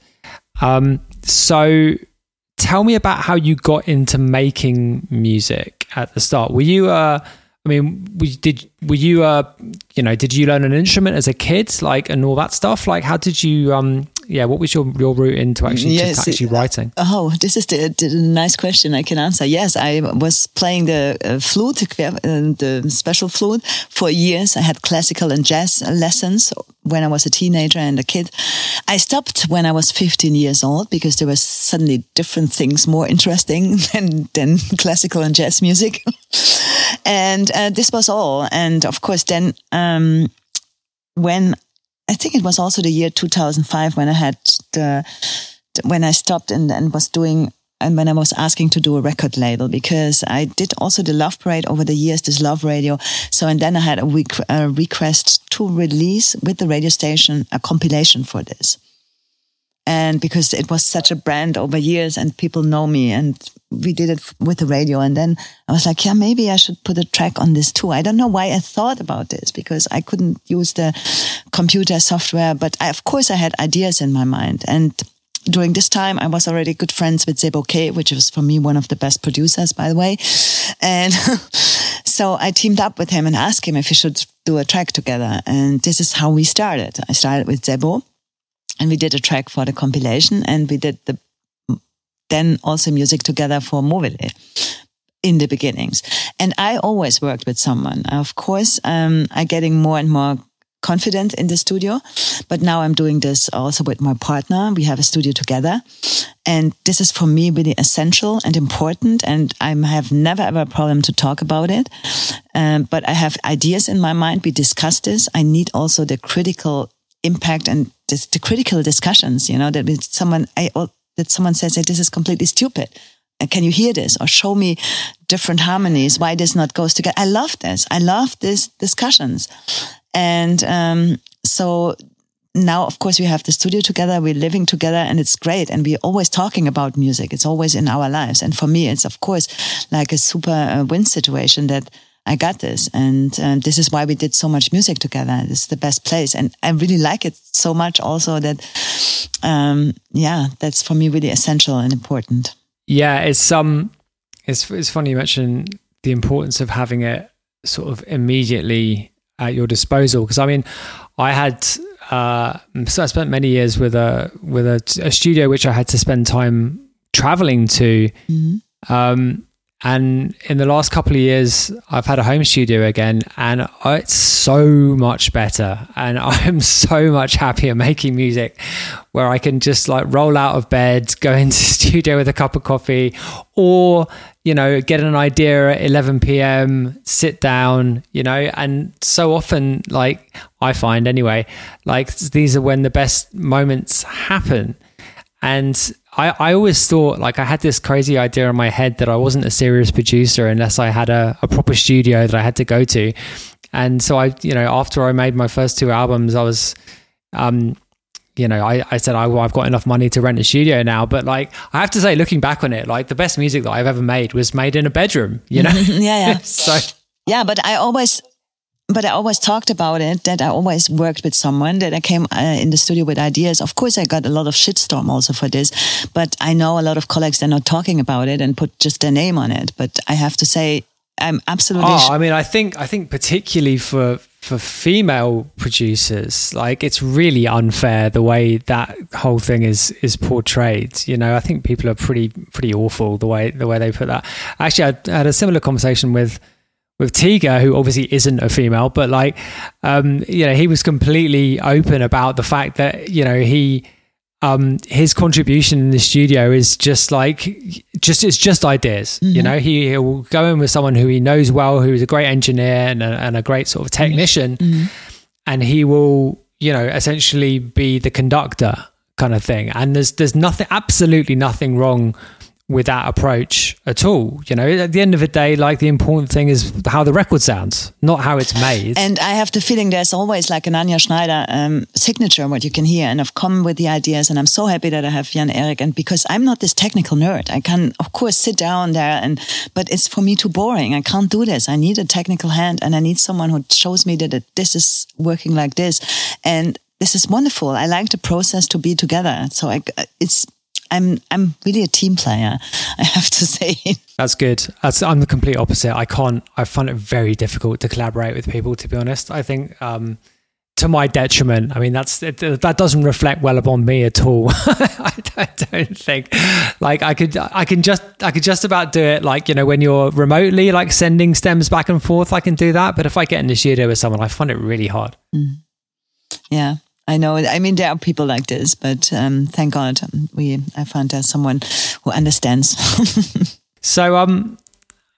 Speaker 2: Um so tell me about how you got into making music at the start. Were you uh I mean, we did. Were you, uh, you know, did you learn an instrument as a kid, like, and all that stuff? Like, how did you, um, yeah, what was your your route into actually yes, actually writing?
Speaker 3: Oh, this is the, the, nice question I can answer. Yes, I was playing the uh, flute, uh, the special flute, for years. I had classical and jazz lessons when I was a teenager and a kid. I stopped when I was 15 years old because there were suddenly different things more interesting than than classical and jazz music. and uh, this was all. And of course, then um, when I think it was also the year 2005 when I had the, when I stopped and, and was doing and when I was asking to do a record label because I did also the Love Parade over the years, this Love Radio. So, and then I had a, week, a request to release with the radio station a compilation for this. And because it was such a brand over years and people know me and we did it with the radio. And then I was like, yeah, maybe I should put a track on this too. I don't know why I thought about this because I couldn't use the computer software, but I, of course I had ideas in my mind. And during this time, I was already good friends with Sebo K, which was for me one of the best producers, by the way. And so I teamed up with him and asked him if we should do a track together. And this is how we started. I started with Sebo and we did a track for the compilation and we did the then also music together for Mobilee in the beginnings. And I always worked with someone. Of course, um, I'm getting more and more confident in the studio, but now I'm doing this also with my partner. We have a studio together And this is for me really essential and important. And I have never ever a problem to talk about it. Um, but I have ideas in my mind. We discuss this. I need also the critical impact and this, the critical discussions, you know, that someone, I, that someone says, hey, this is completely stupid. Uh, can you hear this or show me different harmonies? Why this not goes together? I love this. I love these discussions. And, um, so now, of course, we have the studio together. We're living together and it's great. And we're always talking about music. It's always in our lives. And for me, it's of course like a super uh, win situation that I got this. And uh, this is why we did so much music together. It's the best place. And I really like it so much also that, um, yeah, that's for me really essential and important.
Speaker 2: Yeah. It's, um, it's, it's funny you mentioned the importance of having it sort of immediately at your disposal. Cause I mean, I had, uh, so I spent many years with a, with a, a studio, which I had to spend time traveling to. Mm-hmm. Um, and in the last couple of years, I've had a home studio again, and it's so much better. And I'm so much happier making music where I can just like roll out of bed, go into studio with a cup of coffee, or, you know, get an idea at 11 p.m., sit down, you know. And so often, like I find anyway, like these are when the best moments happen. And I, I always thought like I had this crazy idea in my head that I wasn't a serious producer unless I had a, a proper studio that I had to go to. And so I, you know, after I made my first two albums, I was, um, you know, I, I said, I, well, I've got enough money to rent a studio now. But like, I have to say, looking back on it, like the best music that I've ever made was made in a bedroom, you know?
Speaker 3: yeah, yeah.
Speaker 2: so,
Speaker 3: yeah, but I always, but I always talked about it that I always worked with someone that I came uh, in the studio with ideas. Of course, I got a lot of shitstorm also for this, but I know a lot of colleagues they're not talking about it and put just their name on it. But I have to say, I'm absolutely.
Speaker 2: Oh, I mean, I think I think particularly for for female producers, like it's really unfair the way that whole thing is is portrayed. You know, I think people are pretty pretty awful the way the way they put that. Actually, I had a similar conversation with with Tiga, who obviously isn't a female, but like, um, you know, he was completely open about the fact that, you know, he, um, his contribution in the studio is just like, just, it's just ideas, mm-hmm. you know, he, he'll go in with someone who he knows well, who's a great engineer and a, and a great sort of technician. Mm-hmm. And he will, you know, essentially be the conductor kind of thing. And there's, there's nothing, absolutely nothing wrong with that approach at all. You know, at the end of the day, like the important thing is how the record sounds, not how it's made.
Speaker 3: And I have the feeling there's always like an Anja Schneider um, signature, what you can hear. And I've come with the ideas, and I'm so happy that I have Jan Erik. And because I'm not this technical nerd, I can, of course, sit down there and, but it's for me too boring. I can't do this. I need a technical hand, and I need someone who shows me that this is working like this. And this is wonderful. I like the process to be together. So I, it's I'm I'm really a team player. I have to say.
Speaker 2: That's good. That's, I'm the complete opposite. I can't. I find it very difficult to collaborate with people. To be honest, I think um, to my detriment. I mean, that's it, that doesn't reflect well upon me at all. I, I, don't think. Like I could, I can just, I could just about do it. Like you know, when you're remotely like sending stems back and forth, I can do that. But if I get in the studio with someone, I find it really hard.
Speaker 3: Mm. Yeah, I know. I mean, there are people like this, but um, thank God we I found someone who understands.
Speaker 2: so, um,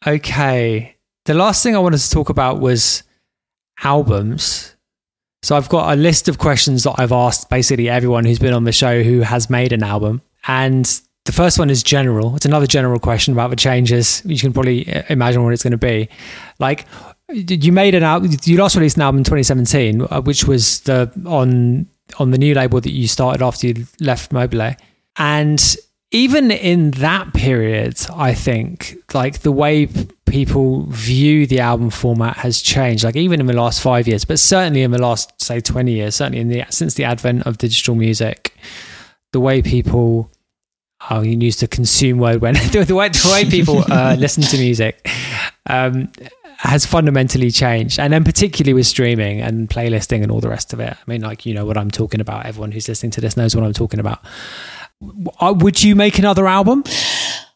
Speaker 2: okay. The last thing I wanted to talk about was albums. So I've got a list of questions that I've asked basically everyone who's been on the show who has made an album, and the first one is general. It's another general question about the changes. You can probably imagine what it's going to be. Like, you made an album. You last released an album in 2017, uh, which was the on on the new label that you started after you left Mobilee. And even in that period, I think like the way people view the album format has changed. Like even in the last five years, but certainly in the last say 20 years, certainly in the since the advent of digital music, the way people oh, you used to consume word when the way the way people uh, listen to music um, has fundamentally changed. And then particularly with streaming and playlisting and all the rest of it. I mean, like, you know what I'm talking about. Everyone who's listening to this knows what I'm talking about. Uh, would you make another album?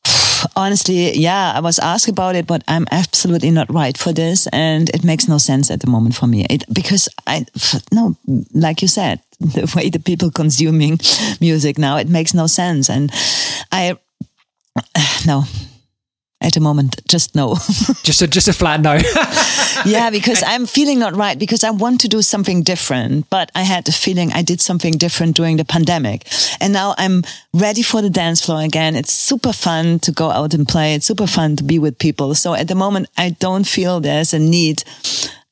Speaker 3: Honestly, yeah, I was asked about it, but I'm absolutely not right for this, and it makes no sense at the moment for me. It because I no, like you said, the way the people consuming music now, it makes no sense, and I no at the moment. Just no.
Speaker 2: just a just a flat no.
Speaker 3: yeah, because I'm feeling not right because I want to do something different, but I had the feeling I did something different during the pandemic. And now I'm ready for the dance floor again. It's super fun to go out and play. It's super fun to be with people. So at the moment, I don't feel there's a need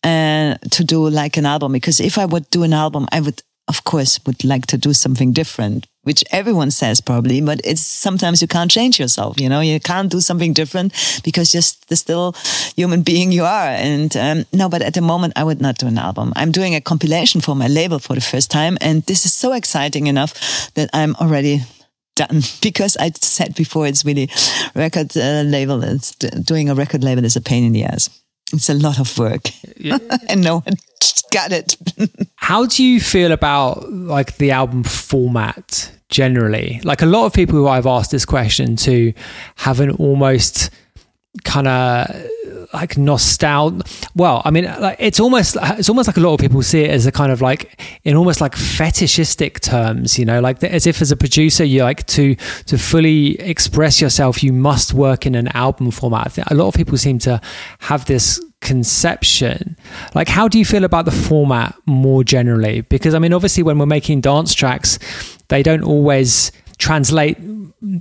Speaker 3: uh, to do like an album because if I would do an album, I would of course would like to do something different which everyone says probably, but it's sometimes you can't change yourself. You know, you can't do something different because just the still human being you are. And um, no, but at the moment, I would not do an album. I'm doing a compilation for my label for the first time, and this is so exciting enough that I'm already done because I said before it's really record uh, label. It's doing a record label is a pain in the ass. It's a lot of work, yeah. and no one got it.
Speaker 2: How do you feel about like the album format generally? Like a lot of people who I've asked this question to have an almost kind of like nostalgia. Well, I mean, like, it's almost it's almost like a lot of people see it as a kind of like in almost like fetishistic terms, you know, like as if as a producer you like to to fully express yourself, you must work in an album format. A lot of people seem to have this conception. Like, how do you feel about the format more generally? Because I mean, obviously, when we're making dance tracks, they don't always translate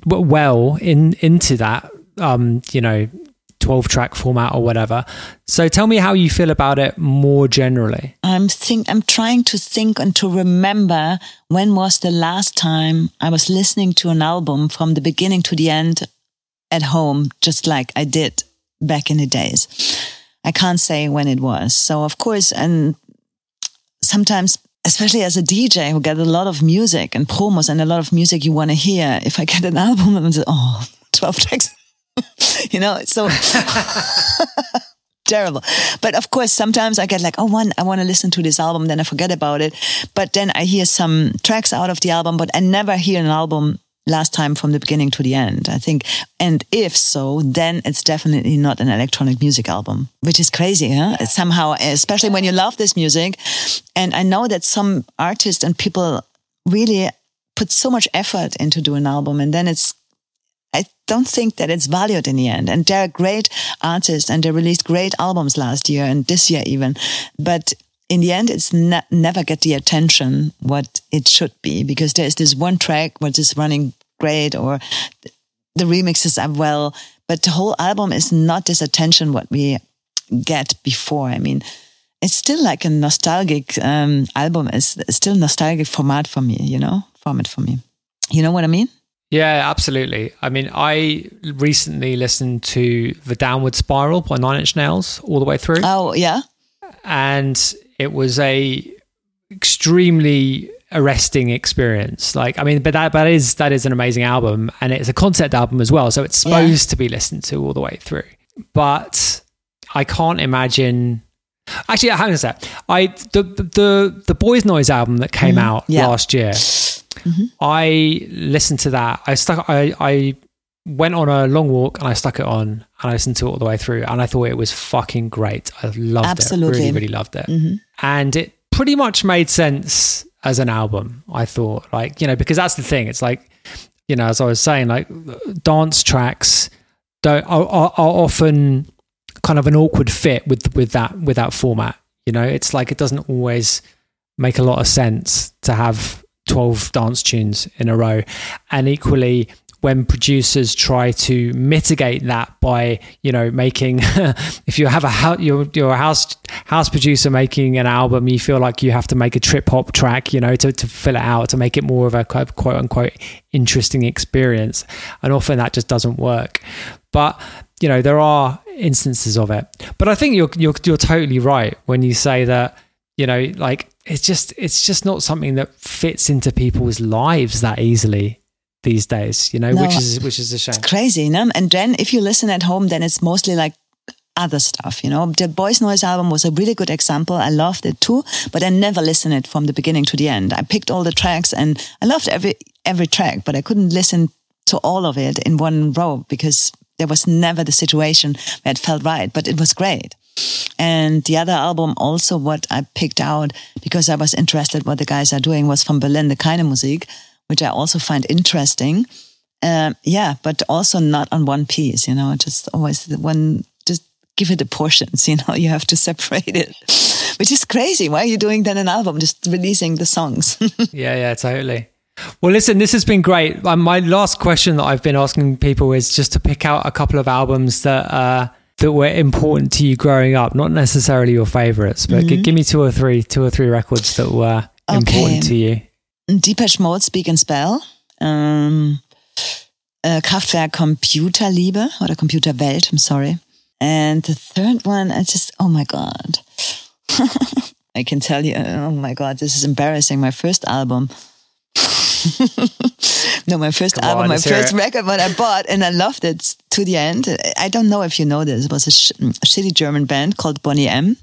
Speaker 2: well in into that um, you know 12 track format or whatever. So tell me how you feel about it more generally.
Speaker 3: I'm think I'm trying to think and to remember when was the last time I was listening to an album from the beginning to the end at home just like I did back in the days. I can't say when it was. So of course and sometimes especially as a DJ who get a lot of music and promos and a lot of music you want to hear, if I get an album and say, oh, 12 tracks you know, so terrible. But of course, sometimes I get like, oh, one, I want to listen to this album, then I forget about it. But then I hear some tracks out of the album, but I never hear an album last time from the beginning to the end. I think, and if so, then it's definitely not an electronic music album, which is crazy, huh? It's somehow, especially when you love this music. And I know that some artists and people really put so much effort into doing an album and then it's I don't think that it's valued in the end. And they're great artists and they released great albums last year and this year even. But in the end, it's ne- never get the attention what it should be because there's this one track which is running great or the remixes are well, but the whole album is not this attention what we get before. I mean, it's still like a nostalgic um, album. It's still nostalgic format for me, you know, format for me. You know what I mean?
Speaker 2: Yeah, absolutely. I mean, I recently listened to The Downward Spiral by Nine Inch Nails all the way through.
Speaker 3: Oh, yeah.
Speaker 2: And it was a extremely arresting experience. Like, I mean, but that that is that is an amazing album and it's a concept album as well, so it's supposed yeah. to be listened to all the way through. But I can't imagine Actually, hang on a sec. I the the the Boys Noize album that came mm, out yeah. last year Mm-hmm. I listened to that. I stuck. I, I went on a long walk and I stuck it on and I listened to it all the way through and I thought it was fucking great. I loved Absolutely. it. Really, really loved it. Mm-hmm. And it pretty much made sense as an album. I thought, like you know, because that's the thing. It's like you know, as I was saying, like dance tracks don't are, are, are often kind of an awkward fit with with that with that format. You know, it's like it doesn't always make a lot of sense to have 12 dance tunes in a row. And equally, when producers try to mitigate that by you know making if you have a house you're, a house house producer making an album you feel like you have to make a trip hop track you know to, to fill it out to make it more of a quote unquote interesting experience. And often that just doesn't work. But you know there are instances of it. But i think you're you're, you're totally right when you say that you know like it's just it's just not something that fits into people's lives that easily these days you know no, which is which is a shame.
Speaker 3: It's crazy no? and then if you listen at home then it's mostly like other stuff you know? The Boys Noize album was a really good example. I loved it too but i never listened it from the beginning to the end. I picked all the tracks and i loved every every track but i couldn't listen to all of it in one row because there was never the situation where it felt right, but it was great. And the other album also what I picked out because I was interested what the guys are doing was from Berlin, the Keine Musik, which I also find interesting. Um, yeah, but also not on one piece, you know, just always one, just give it the portions, you know, you have to separate it, which is crazy. Why are you doing then an album, just releasing the songs?
Speaker 2: yeah, yeah, totally. Well, listen, this has been great. Um, my last question that I've been asking people is just to pick out a couple of albums that, uh, that were important to you growing up, not necessarily your favorites, but mm-hmm. give me two or three, two or three records that were okay. important to you.
Speaker 3: Depeche Mode, Speak and Spell. Um, uh, Kraftwerk Computerliebe oder Computerwelt, I'm sorry. And the third one, I just, oh my God. I can tell you, oh my God, this is embarrassing. My first album. no, my first Come album, on, my first record, what I bought, and I loved it to the end. I don't know if you know this. It was a, sh- a shitty German band called Boney M.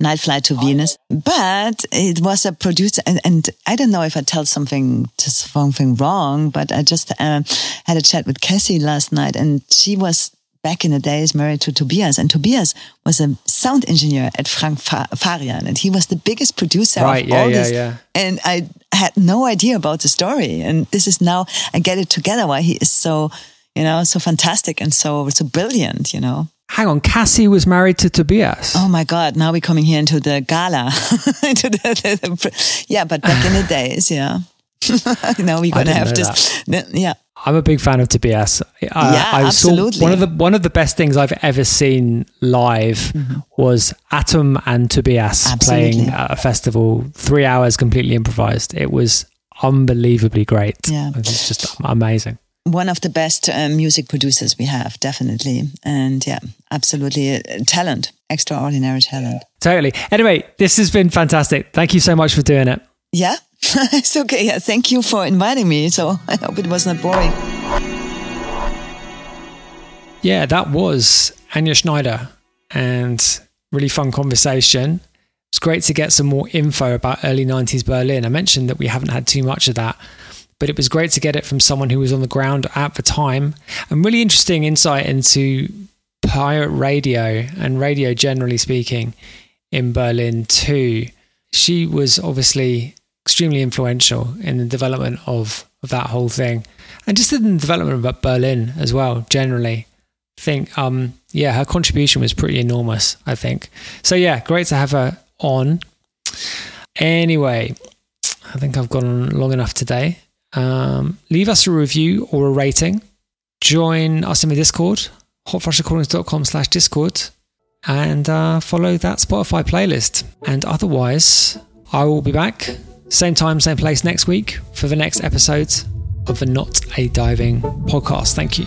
Speaker 3: Night Flight to Venus. But it was a producer, and, and, I don't know if I tell something just something wrong, but I just uh, had a chat with Cassie last night, and she was back in the days married to Tobias, and Tobias was a sound engineer at Frank Farian, and he was the biggest producer
Speaker 2: right,
Speaker 3: of
Speaker 2: yeah,
Speaker 3: all
Speaker 2: yeah,
Speaker 3: this.
Speaker 2: Yeah.
Speaker 3: And I had no idea about the story, and this is now I get it together why he is so you know so fantastic and so so brilliant, you know
Speaker 2: hang on, Cassie was married to Tobias.
Speaker 3: Oh my God! Now we're coming here into the gala, into the, the, the, yeah. But back in the days, yeah. now we're gonna have this. Yeah.
Speaker 2: I'm a big fan of Tobias.
Speaker 3: Yeah, I absolutely.
Speaker 2: one of the one of the best things I've ever seen live mm-hmm. was Atom and Tobias absolutely. playing at a festival, three hours completely improvised. It was unbelievably great.
Speaker 3: Yeah,
Speaker 2: it was just amazing
Speaker 3: one of the best uh, music producers we have, definitely. And yeah, absolutely. Uh, talent, extraordinary talent.
Speaker 2: Totally. Anyway, this has been fantastic. Thank you so much for doing it.
Speaker 3: Yeah, it's okay. Yeah, thank you for inviting me. So I hope it was not boring.
Speaker 2: Yeah, that was Anja Schneider and really fun conversation. It's great to get some more info about early 90s Berlin. I mentioned that we haven't had too much of that but it was great to get it from someone who was on the ground at the time and really interesting insight into pirate radio and radio generally speaking in Berlin too. She was obviously extremely influential in the development of, of that whole thing and just in the development of Berlin as well generally. I think um yeah her contribution was pretty enormous I think. So yeah, great to have her on. Anyway, I think I've gone long enough today. Um, leave us a review or a rating. Join us in the Discord, hotflushrecordings.com slash Discord, and uh, follow that Spotify playlist. And otherwise, I will be back, same time, same place next week for the next episode of the Not a Diving podcast. Thank you.